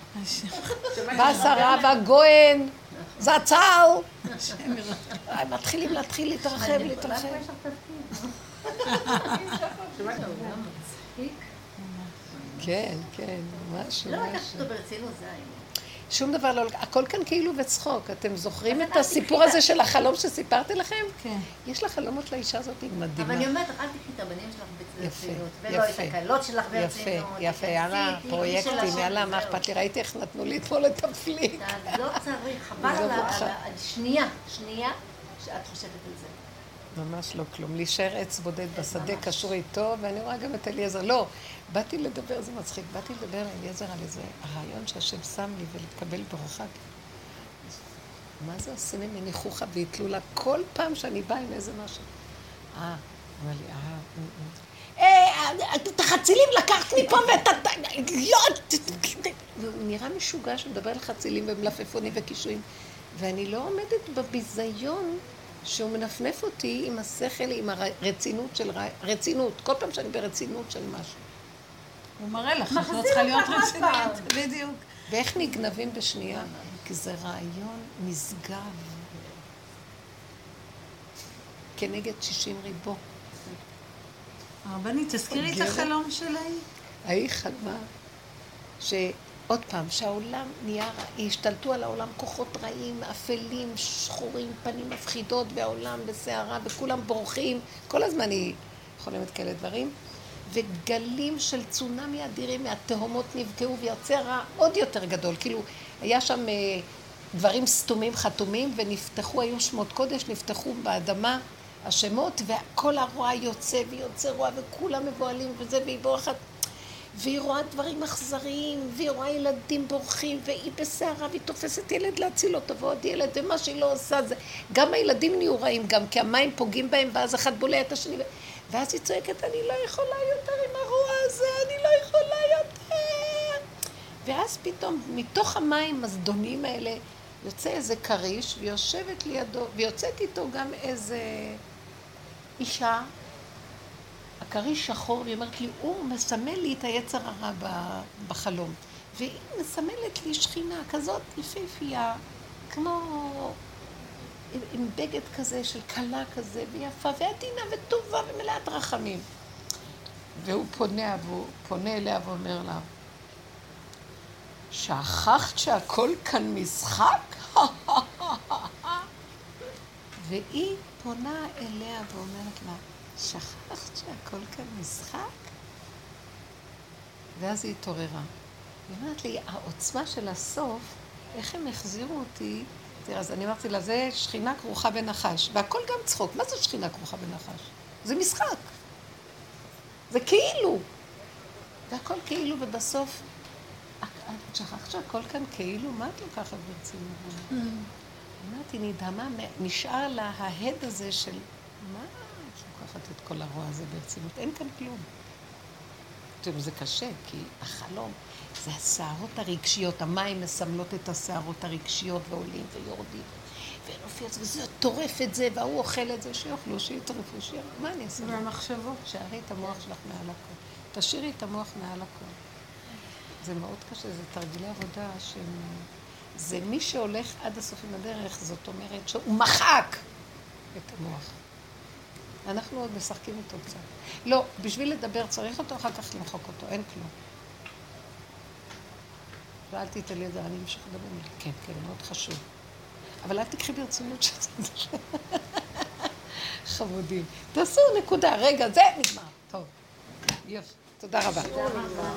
בשר רב הגוהן, זצ"ל. מתחילים להתחיל להתרחב, להתרחב. כן, כן, משהו, לא לקחת אותו ברצינות, זה העניין. שום דבר לא, הכל כאן כאילו בצחוק. אתם זוכרים את הסיפור הזה של החלום שסיפרתי לכם? כן. יש לך חלומות לאישה הזאת, היא מדהימה. אבל אני אומרת, אל תקחי את הבנים שלך ברצינות, ולא את. הקלות שלך ברצינות. יפה, יפה, יאללה, פרויקטים, יאללה, מה. אכפת לי? ראיתי איך נתנו לי אתמול את הפליק. אז לא צריך, חבל עזוב על ה- שנייה, שנייה, שאת חושבת על זה. ממש לא כלום. להישאר עץ בודד בשדה. קשור איתו, ואני רואה גם את אליעזר. לא, באתי לדבר, זה מצחיק, באתי לדבר על אליעזר על איזה הרעיון שהשם שם לי ולהתקבל ברכה. מה זה הם הניחוך ויתלו לה כל פעם שאני באה עם איזה משהו. אה, אמר לי, אה, אה, אה, את החצילים לקחת מפה ואת ה... לא, והוא נראה משוגע שמדבר על חצילים ומלפפונים וקישואים, ואני לא עומדת בביזיון שהוא מנפנף אותי עם השכל, עם הרצינות של... רצינות, כל פעם שאני ברצינות של משהו. הוא מראה לך שאת לא צריכה להיות עוד רצינית. בדיוק. ואיך נגנבים בשנייה? כי זה רעיון נשגב כנגד שישים ריבו. הרבנית, תזכירי את. החלום של ההיא. חלמה שעוד פעם, שהעולם נהיה רע, השתלטו על העולם כוחות רעים, אפלים, שחורים, פנים מפחידות, והעולם בסערה, וכולם בורחים, כל הזמן היא חולמת כאלה דברים, וגלים של צונאמי אדירים מהתהומות נבקעו, ויוצא רע עוד יותר גדול, כאילו, היה שם אה, דברים סתומים חתומים, ונפתחו, היו שמות קודש, נפתחו באדמה השמות, וכל הרוע יוצא, ויוצא רוע, וכולם מבוהלים, וזה, והיא בורחת. והיא רואה דברים אכזריים, והיא רואה ילדים בורחים, והיא בסערה, והיא תופסת ילד להציל אותו, ועוד ילד, ומה שהיא לא עושה זה... גם הילדים נהיו רעים, גם כי המים פוגעים בהם, ואז אחד בולע את השני. ואז היא צועקת, אני לא יכולה יותר עם הרוע הזה, אני לא יכולה יותר. ואז פתאום, מתוך המים הזדונים האלה, יוצא איזה כריש, ויושבת לידו, ויוצאת איתו גם איזה אישה, הכריש שחור, והיא אומרת לי, הוא מסמל לי את היצר הרע בחלום. והיא מסמלת לי שכינה כזאת יפהפייה, כמו עם, בגד כזה של כלה כזה, ויפה, ועדינה וטובה ומלאת רחמים. והוא פונה, והוא פונה אליה ואומר לה, שכחת שהכל כאן משחק? והיא פונה אליה ואומרת לה, שכחת שהכל כאן משחק? ואז היא התעוררה. היא אומרת לי, העוצמה של הסוף, איך הם החזירו אותי? אז אני אמרתי לה, זה שכינה כרוכה בנחש, והכל גם צחוק. מה זה שכינה כרוכה בנחש? זה משחק. זה כאילו. והכל כאילו, ובסוף, את שכחת שהכל כאן כאילו? מה את לוקחת ברצינות? אמרתי, נדהמה, נשאר לה ההד הזה של, מה את לוקחת את כל הרוע הזה ברצינות? אין כאן כלום. זה קשה, כי החלום זה הסערות הרגשיות, המים מסמלות את הסערות הרגשיות ועולים ויורדים. ונופיע וזה טורף את זה, וההוא אוכל את זה, שיאכלו, שיטרפו, שיאכלו. מה אני אעשה? והמחשבות. שערי את המוח שלך מעל הכל. תשאירי את המוח מעל הכל. זה מאוד קשה, זה תרגילי עבודה שהם... זה מי שהולך עד הסוף עם הדרך, זאת אומרת שהוא מחק את המוח. אנחנו עוד משחקים איתו קצת. לא, בשביל לדבר צריך אותו, אחר כך למחוק אותו, אין כלום. ואל תיתן לי את זה, אני אמשיך לדבר. כן, כן, מאוד חשוב. אבל אל תקחי ברצינות שזה... חמודים. תעשו נקודה, רגע, זה נגמר. טוב. יופי. תודה רבה. תודה רבה.